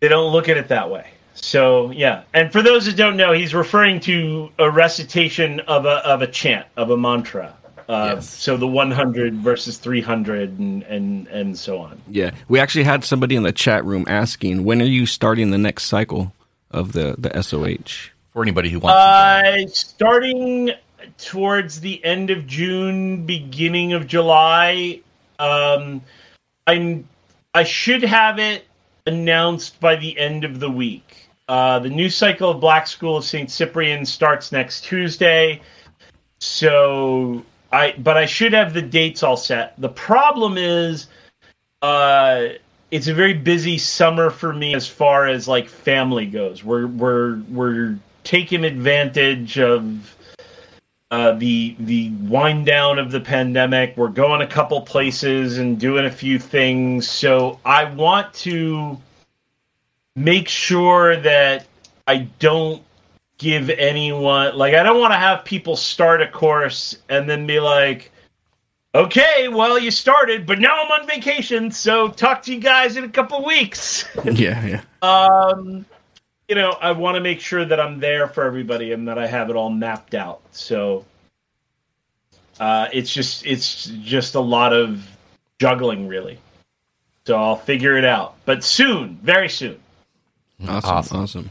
Speaker 3: they don't look at it that way. So yeah, and for those that don't know, he's referring to a recitation of a of a chant of a mantra. Uh, yes. So the 100 versus 300 and, and and so on.
Speaker 4: Yeah, we actually had somebody in the chat room asking, when are you starting the next cycle of the the SOH?
Speaker 2: for anybody who wants to
Speaker 3: uh, starting towards the end of June, beginning of July. Um, I'm I should have it announced by the end of the week. Uh, the new cycle of Black School of Saint Cyprian starts next Tuesday, so I but I should have the dates all set. The problem is, uh, it's a very busy summer for me as far as like family goes. We're we're we're taken advantage of uh, the the wind down of the pandemic. We're going a couple places and doing a few things. So I want to make sure that I don't give anyone like I don't want to have people start a course and then be like, okay, well you started, but now I'm on vacation, so talk to you guys in a couple weeks. [LAUGHS]
Speaker 4: yeah, yeah.
Speaker 3: Um you know, I want to make sure that I'm there for everybody and that I have it all mapped out. So uh, it's just it's just a lot of juggling, really. So I'll figure it out, but soon, very soon.
Speaker 4: Awesome, awesome. awesome.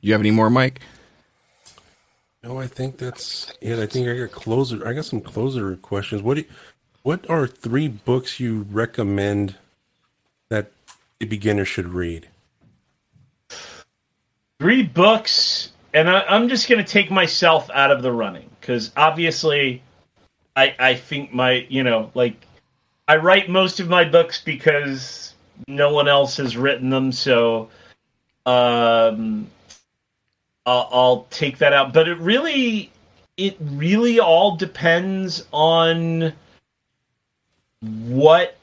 Speaker 4: You have any more, Mike?
Speaker 1: No, I think that's it. I think I got closer. I got some closer questions. What do you, what are three books you recommend that a beginner should read?
Speaker 3: three books, and I, am just going to take myself out of the running because obviously, I I think my you know like I write most of my books because no one else has written them, so um, I'll, I'll take that out. But it really it really all depends on what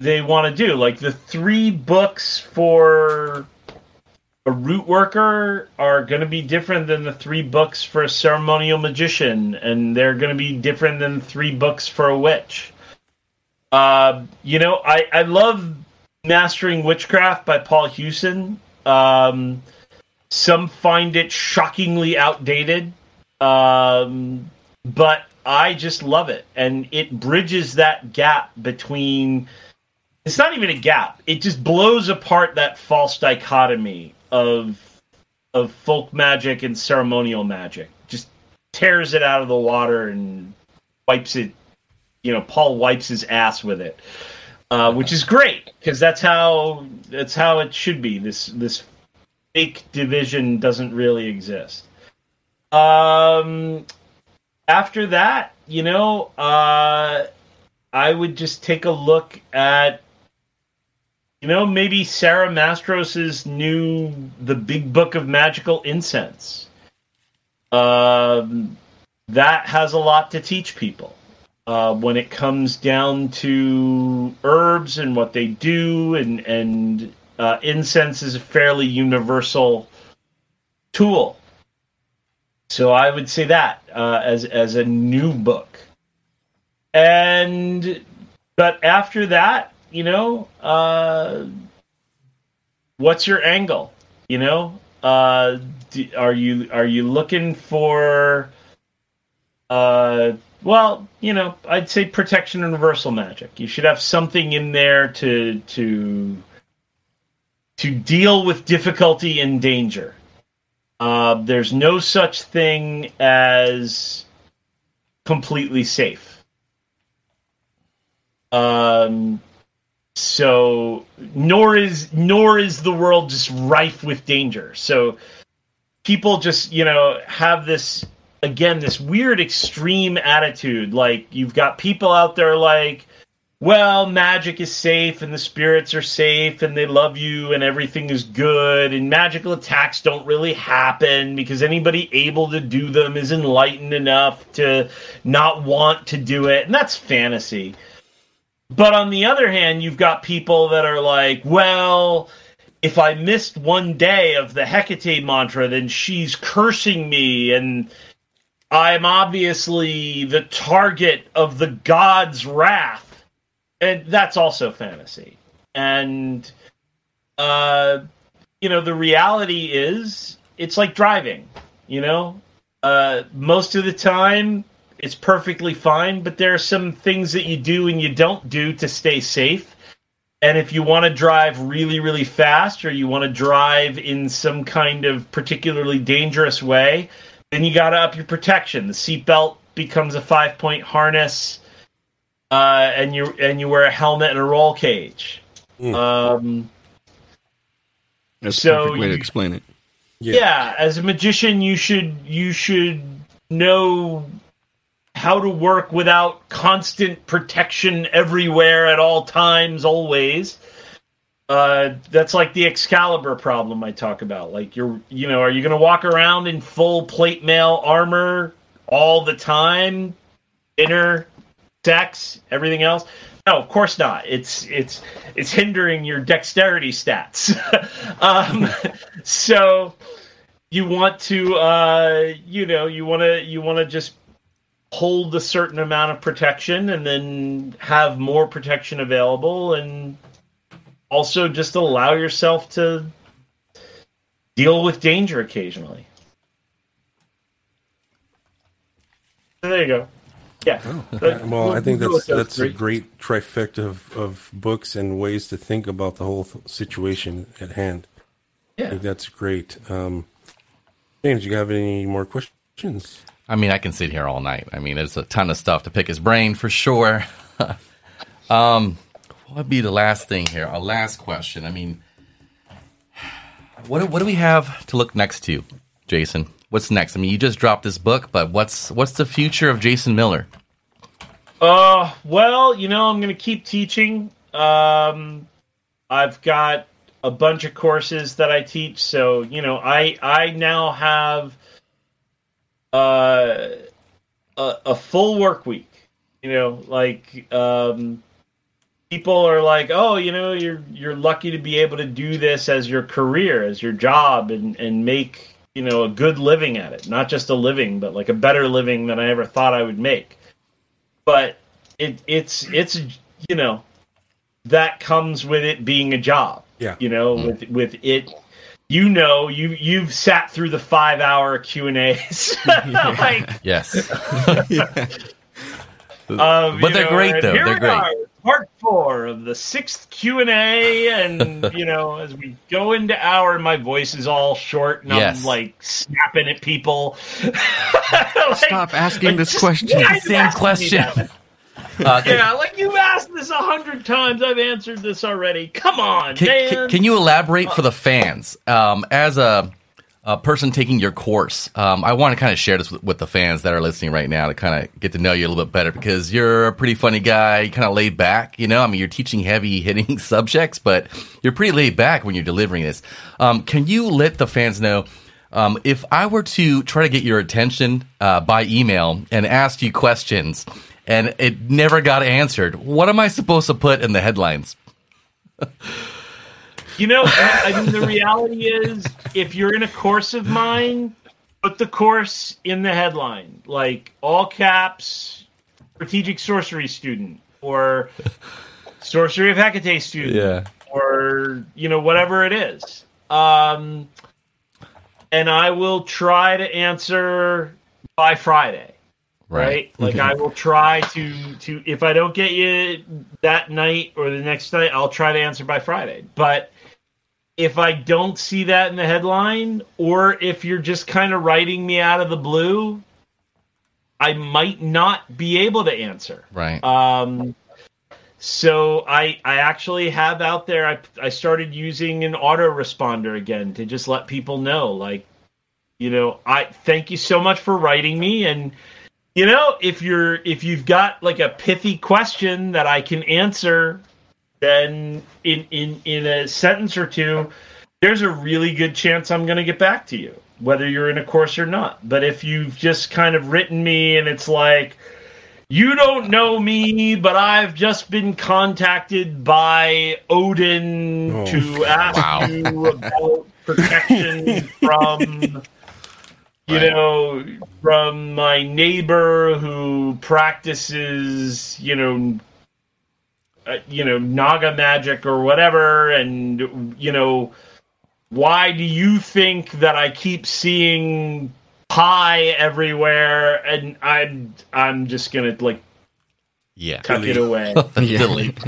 Speaker 3: they want to do. Like the three books for a root worker are going to be different than the three books for a ceremonial magician, and they're going to be different than three books for a witch. Uh, you know, I, I love Mastering Witchcraft by Paul Huson. Um, some find it shockingly outdated, um, but I just love it, and it bridges that gap between. It's not even a gap. It just blows apart that false dichotomy of of folk magic and ceremonial magic. Just tears it out of the water and wipes it. You know, Paul wipes his ass with it, uh, which is great because that's how that's how it should be. This this fake division doesn't really exist. Um, after that, you know, uh, I would just take a look at, you know, maybe Sara Mastros's new The Big Book of Magical Incense. Um, that has a lot to teach people. Uh, when it comes down to herbs and what they do, and and uh, incense is a fairly universal tool. So I would say that uh, as as a new book, and but after that, you know, uh, what's your angle? You know, uh, do, are you are you looking for? Uh, well, you know, I'd say protection and reversal magic. You should have something in there to to to deal with difficulty and danger. Uh, there's no such thing as completely safe. Um, so nor is nor is the world just rife with danger. So people just you know have this again this weird extreme attitude. Like you've got people out there like well, magic is safe and the spirits are safe and they love you and everything is good and magical attacks don't really happen because anybody able to do them is enlightened enough to not want to do it. And that's fantasy. But on the other hand, you've got people that are like, well, if I missed one day of the Hecate mantra, then she's cursing me and I'm obviously the target of the god's wrath and that's also fantasy. And uh, you know, the reality is it's like driving. You know, uh, most of the time it's perfectly fine, but there are some things that you do and you don't do to stay safe. And if you want to drive really, really fast or you want to drive in some kind of particularly dangerous way, then you got to up your protection. The seatbelt becomes a five point harness uh, and you and you wear a helmet and a roll cage. Mm. Um,
Speaker 4: That's so a perfect way you, to explain it.
Speaker 3: Yeah. yeah, as a magician, you should you should know how to work without constant protection everywhere at all times, always. Uh, that's like the Excalibur problem I talk about. Like you're, you know, are you going to walk around in full plate mail armor all the time? Dinner, sex, everything else. No, of course not. It's it's it's hindering your dexterity stats. [LAUGHS] um, so you want to uh, you know you want to you want to just hold a certain amount of protection and then have more protection available and also just allow yourself to deal with danger occasionally. there you go. Yeah. Oh,
Speaker 1: well, I think that's that's a great trifecta of, of books and ways to think about the whole situation at hand. Yeah. I think that's great. Um, James, you have any more questions?
Speaker 2: I mean, I can sit here all night. I mean, there's a ton of stuff to pick his brain for sure. [LAUGHS] um, what would be the last thing here? Our last question. I mean, what what do we have to look next to, Jason? what's next? I mean, you just dropped this book, but what's what's the future of Jason Miller?
Speaker 3: Uh, well, you know, I'm going to keep teaching. Um, I've got a bunch of courses that I teach, so you know, I I now have uh, a, a full work week. You know, like um, people are like, oh, you know, you're you're lucky to be able to do this as your career, as your job, and and make you know a good living at it. Not just a living but like a better living than i ever thought i would make. But it it's it's you know that comes with it being a job
Speaker 1: yeah.
Speaker 3: you know mm. with with it. You know you you've sat through the five hour q and a's [LAUGHS]
Speaker 2: like yes. [LAUGHS] Um, but they're know, great though. they're great. are.
Speaker 3: Part four of the sixth Q and A, and [LAUGHS] you know, as we go into our, my voice is all short, and
Speaker 2: Yes.
Speaker 3: I'm like snapping at people. [LAUGHS] Like-
Speaker 4: Stop asking
Speaker 3: like,
Speaker 4: this question.
Speaker 3: why are you
Speaker 2: Same question.
Speaker 3: that? [LAUGHS]
Speaker 2: Uh, can,
Speaker 3: Yeah, like you've asked this a hundred times. I've answered this already. Come on,
Speaker 2: can,
Speaker 3: man.
Speaker 2: can- can you elaborate for the fans? Um, as a, a person taking your course, um, I want to kind of share this with, with the fans that are listening right now to kind of get to know you a little bit better because you're a pretty funny guy, kind of laid back. You know, I mean, you're teaching heavy [LAUGHS] hitting subjects, but you're pretty laid back when you're delivering this. Um, can you let the fans know? Um, if I were to try to get your attention uh, by email and ask you questions and it never got answered, what am I supposed to put in the headlines? [LAUGHS]
Speaker 3: You know, I mean, the reality is, if you're in a course of mine, put the course in the headline, like all caps, strategic sorcery student, or sorcery of Hecate student, or you know whatever it is. Um, and I will try to answer by Friday right? [LAUGHS] Like I will try to to if I don't get you that night or the next night, I'll try to answer by Friday. But if I don't see that in the headline, or if you're just kind of writing me out of the blue, I might not be able to answer.
Speaker 2: Right.
Speaker 3: Um, so I I actually have out there. I I started using an autoresponder again to just let people know, like, you know, I thank you so much for writing me, and you know, if you're if you've got like a pithy question that I can answer, then in in in a sentence or two, there's a really good chance I'm going to get back to you, whether you're in a course or not. But if you've just kind of written me and it's like you don't know me, but I've just been contacted by Odin
Speaker 1: Oh,
Speaker 3: to ask
Speaker 2: wow.
Speaker 3: you about protection [LAUGHS] from, you
Speaker 2: Right.
Speaker 3: know, from my neighbor who practices, you know, uh, you know, Naga magic or whatever, and you know, why do you think that I keep seeing pie everywhere? And I'm I'm just gonna like
Speaker 2: Yeah.
Speaker 3: tuck it away. [LAUGHS]
Speaker 2: Delete.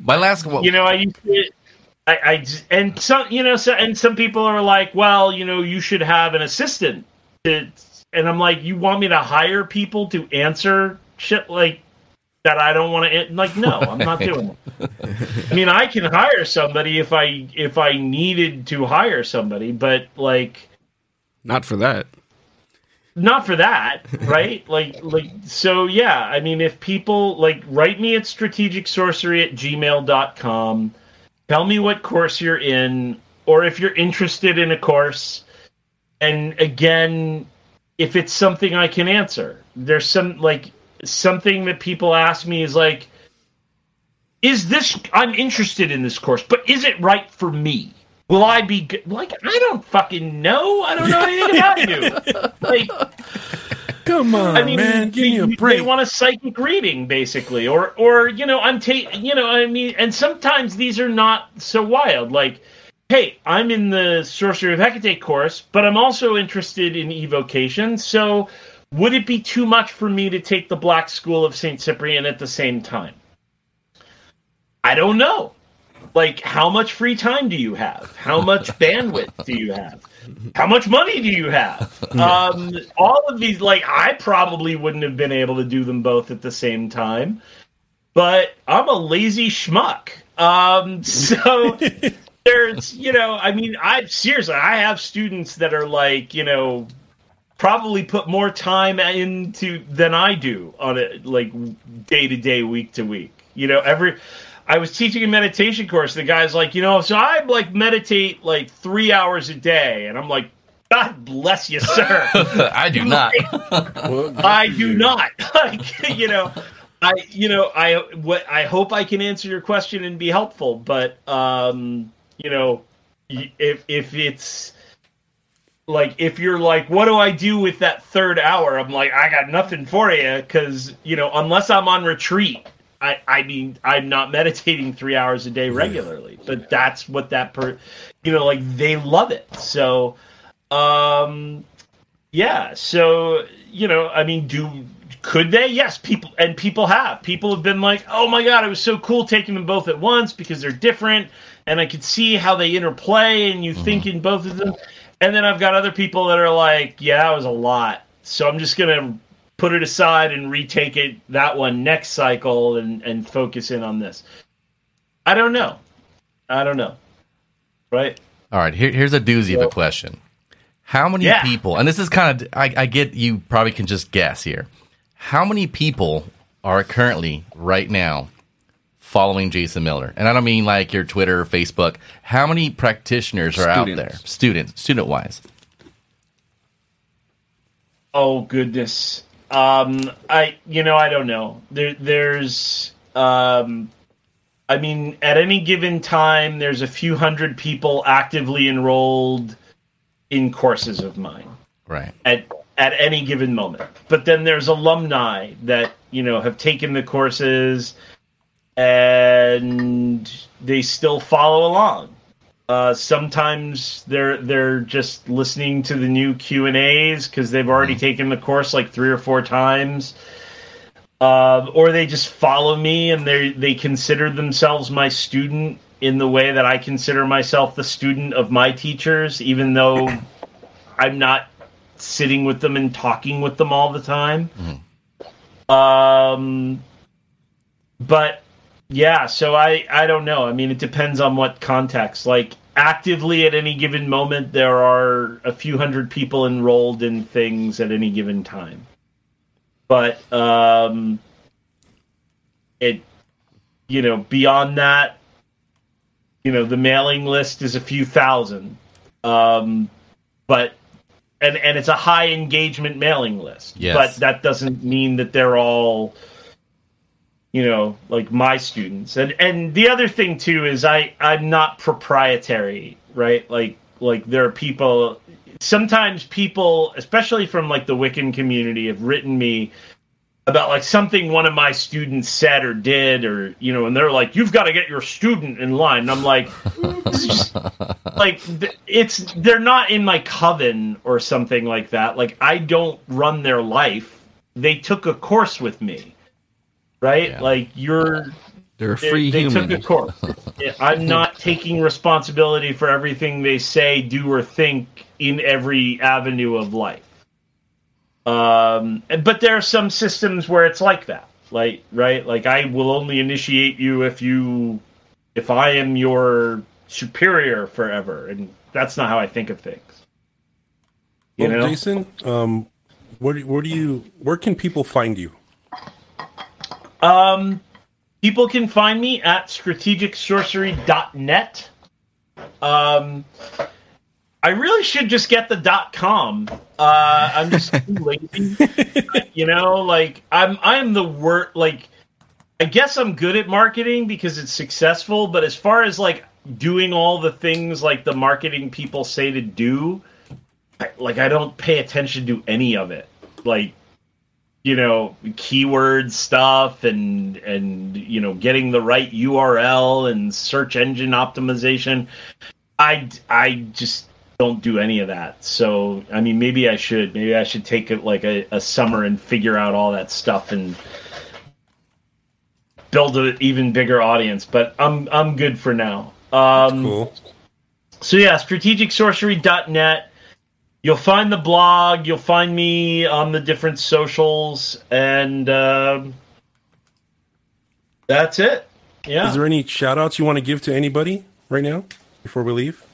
Speaker 2: My last one.
Speaker 3: you know, I used to. I, I and some you know so and some people are like, well, you know, you should have an assistant. To, and I'm like, you want me to hire people to answer shit like that? I don't want to. Like, no, I'm not doing it. I mean, I can hire somebody if I if I needed to hire somebody, but like
Speaker 4: Not for that.
Speaker 3: not for that, right? [LAUGHS] like like so yeah, I mean if people like write me at strategic sorcery at gmail.com, tell me what course you're in, or if you're interested in a course. And again, if it's something I can answer. There's some like something that people ask me is like is this I'm interested in this course, but is it right for me? Will I be good? like I don't fucking know. I don't know anything about [LAUGHS] you. Like
Speaker 1: Come on,
Speaker 3: I mean,
Speaker 1: man, give
Speaker 3: they,
Speaker 1: me a break.
Speaker 3: they want a psychic reading, basically, or or you know, I'm ta- you know, I mean, and sometimes these are not so wild. Like, hey, I'm in the Sorcery of Hecate course, but I'm also interested in evocation. So, would it be too much for me to take the Black School of Saint Cyprian at the same time? I don't know. Like, how much free time do you have? How much [LAUGHS] bandwidth do you have? How much money do you have? Um, all of these, like, I probably wouldn't have been able to do them both at the same time, but I'm a lazy schmuck. Um, [LAUGHS] so [LAUGHS] there's, you know, I mean, I seriously, I have students that are like, you know, probably put more time into than I do on it, like day to day, week to week. You know, every I was teaching a meditation course. The guy's like, you know, so I like meditate like three hours a day, and I'm like, God bless you, sir. [LAUGHS]
Speaker 2: I do not. [LAUGHS]
Speaker 3: I do not. [LAUGHS] Like, you know, I you know, I what I hope I can answer your question and be helpful, but um, you know, if if it's like if you're like, what do I do with that third hour? I'm like, I got nothing for you because you know, unless I'm on retreat. I, I mean, I'm not meditating three hours a day regularly, but that's what that per, you know, like they love it. So, um, yeah. So you know, I mean, do could they? Yes, people and people have. People have been like, "Oh my god, it was so cool taking them both at once because they're different, and I could see how they interplay, and you think in both of them." And then I've got other people that are like, "Yeah, that was a lot, so I'm just gonna put it aside and retake it that one next cycle and and focus in on this." I don't know. I don't know. Right?
Speaker 2: All right, here, here's a doozy of a question. How many
Speaker 3: Yeah.
Speaker 2: people, and this is kind of, I, I get you probably can just guess here. How many people are currently, right now, following Jason Miller? And I don't mean like your Twitter or Facebook. How many practitioners are out there? Students, student wise.
Speaker 3: Oh goodness. Um I you know, I don't know. There there's um I mean at any given time there's a few hundred people actively enrolled in courses of mine
Speaker 2: Right.
Speaker 3: at at any given moment. But then there's alumni that, you know, have taken the courses and they still follow along. Uh, sometimes they're they're just listening to the new Q and A's because they've already taken the course like three or four times, uh, or they just follow me and they they consider themselves my student in the way that I consider myself the student of my teachers, even though [COUGHS] I'm not sitting with them and talking with them all the time. Um, but yeah, so I I don't know. I mean, it depends on what context. Like actively at any given moment, there are a few hundred people enrolled in things at any given time. But um, it, you know, beyond that, you know, the mailing list is a few thousand. Um, but and and it's a high engagement mailing list.
Speaker 2: Yes.
Speaker 3: But that doesn't mean that they're all you know like my students. And and the other thing too is i i'm not proprietary right? Like like there are people sometimes people especially from like the wiccan community have written me about like something one of my students said or did or you know and they're like you've got to get your student in line. And i'm like just [LAUGHS] like it's they're not in my coven or something like that. Like i don't run their life. They took a course with me right
Speaker 2: Yeah.
Speaker 3: like you're
Speaker 4: They're a
Speaker 3: they,
Speaker 4: free
Speaker 3: they
Speaker 4: human.
Speaker 3: took a course [LAUGHS] i'm not taking responsibility for everything they say do or think in every avenue of life um but there are some systems where it's like that like right like i will only initiate you if you if i am your superior forever and that's not how i think of things you
Speaker 1: well,
Speaker 3: know
Speaker 1: Jason, um, where where do you where can people find you?
Speaker 3: Um, people can find me at strategicsorcery.net. Um, I really should just get the dot com. Uh, I'm just too [LAUGHS] lazy. you know, like I'm I'm the word like I guess I'm good at marketing because it's successful, but as far as like doing all the things like the marketing people say to do, I, like I don't pay attention to any of it. Like you know keyword stuff and and you know getting the right URL and search engine optimization. I I just don't do any of that. So I mean, maybe I should. Maybe I should take it like a, a summer and figure out all that stuff and build an even bigger audience. But I'm I'm good for now. Um,
Speaker 1: Cool.
Speaker 3: so yeah, strategicsorcery.net. You'll find the blog. You'll find me on the different socials, and um, that's it. Yeah.
Speaker 1: Is there any shout outs you want to give to anybody right now before we leave?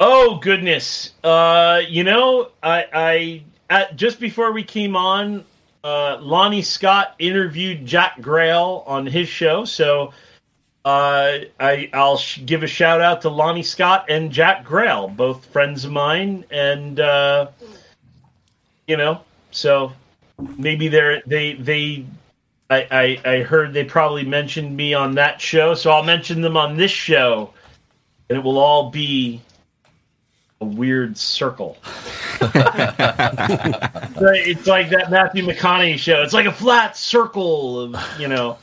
Speaker 3: Oh goodness. Uh, you know, I, I at, just before we came on, uh, Lonnie Scott interviewed Jack Grayle on his show, so uh, I I'll sh- give a shout out to Lonnie Scott and Jack Grayle, both friends of mine, and uh, you know, so maybe they're they they. I, I, I heard they probably mentioned me on that show, so I'll mention them on this show, and it will all be a weird circle. [LAUGHS] it's like that Matthew McConaughey show. It's like a flat circle of, you know.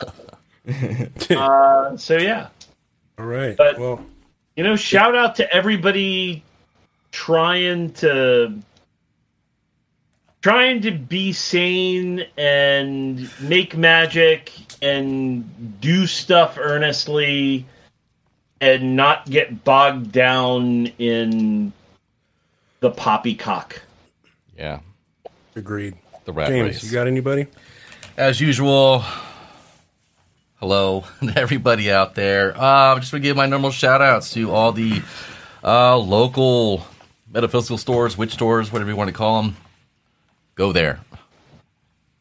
Speaker 3: [LAUGHS] Uh, so yeah,
Speaker 1: All right.
Speaker 3: But-
Speaker 1: well,
Speaker 3: you know, shout out to everybody trying to trying to be sane and make magic and do stuff earnestly and not get bogged down in the poppycock.
Speaker 2: Yeah.
Speaker 1: Agreed.
Speaker 2: The rat
Speaker 1: James,
Speaker 2: race.
Speaker 1: you got anybody?
Speaker 2: As usual, hello [LAUGHS] to everybody out there. Uh, just want to give my normal shout outs to all the uh, local metaphysical stores, witch stores, whatever you want to call them. Go there.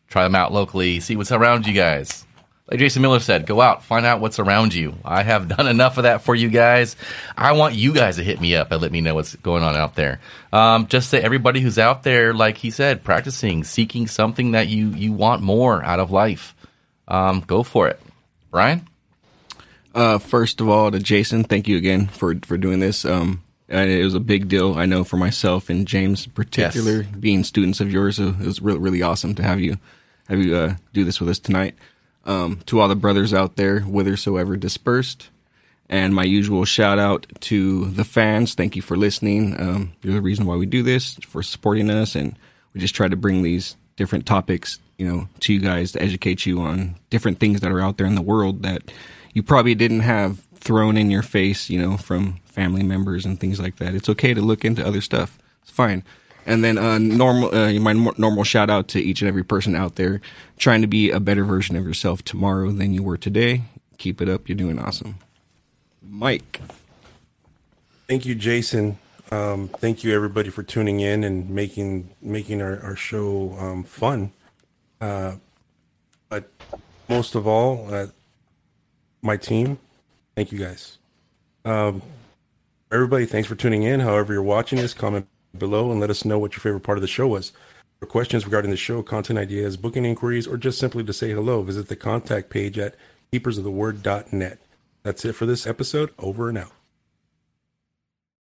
Speaker 2: Try them out locally. See what's around you guys. Like Jason Miller said, go out, find out what's around you. I have [LAUGHS] done enough of that for you guys. I want you guys to hit me up and let me know what's going on out there. Um, just to everybody who's out there, like he said, practicing, seeking something that you you want more out of life. Um, go for it, Brian.
Speaker 4: Uh, first of all, to Jason, thank you again for for doing this. Um, and it was a big deal, I know, for myself and James in particular,
Speaker 2: Yes.
Speaker 4: being students of yours. It was really really awesome to have you have you uh, do this with us tonight. Um, to all the brothers out there, whithersoever dispersed, and my usual shout out to the fans. Thank you for listening. Um, you're the reason why we do this, for supporting us, and we just try to bring these different topics, you know, to you guys to educate you on different things that are out there in the world that you probably didn't have thrown in your face, you know, from family members and things like that. It's okay to look into other stuff. It's fine. And then uh, normal, uh, my normal shout out to each and every person out there trying to be a better version of yourself tomorrow than you were today. Keep it up. You're doing awesome. Mike.
Speaker 1: Thank you, Jason. Um, thank you, everybody, for tuning in and making making our, our show um, fun. Uh, but most of all, uh, my team. Thank you, guys. Um, everybody, thanks for tuning in. However, you're watching this, comment below and let us know what your favorite part of the show was. For questions regarding the show, content ideas, booking inquiries, or just simply to say hello, visit the contact page at keepersoftheword.net. That's it for this episode. Over and out.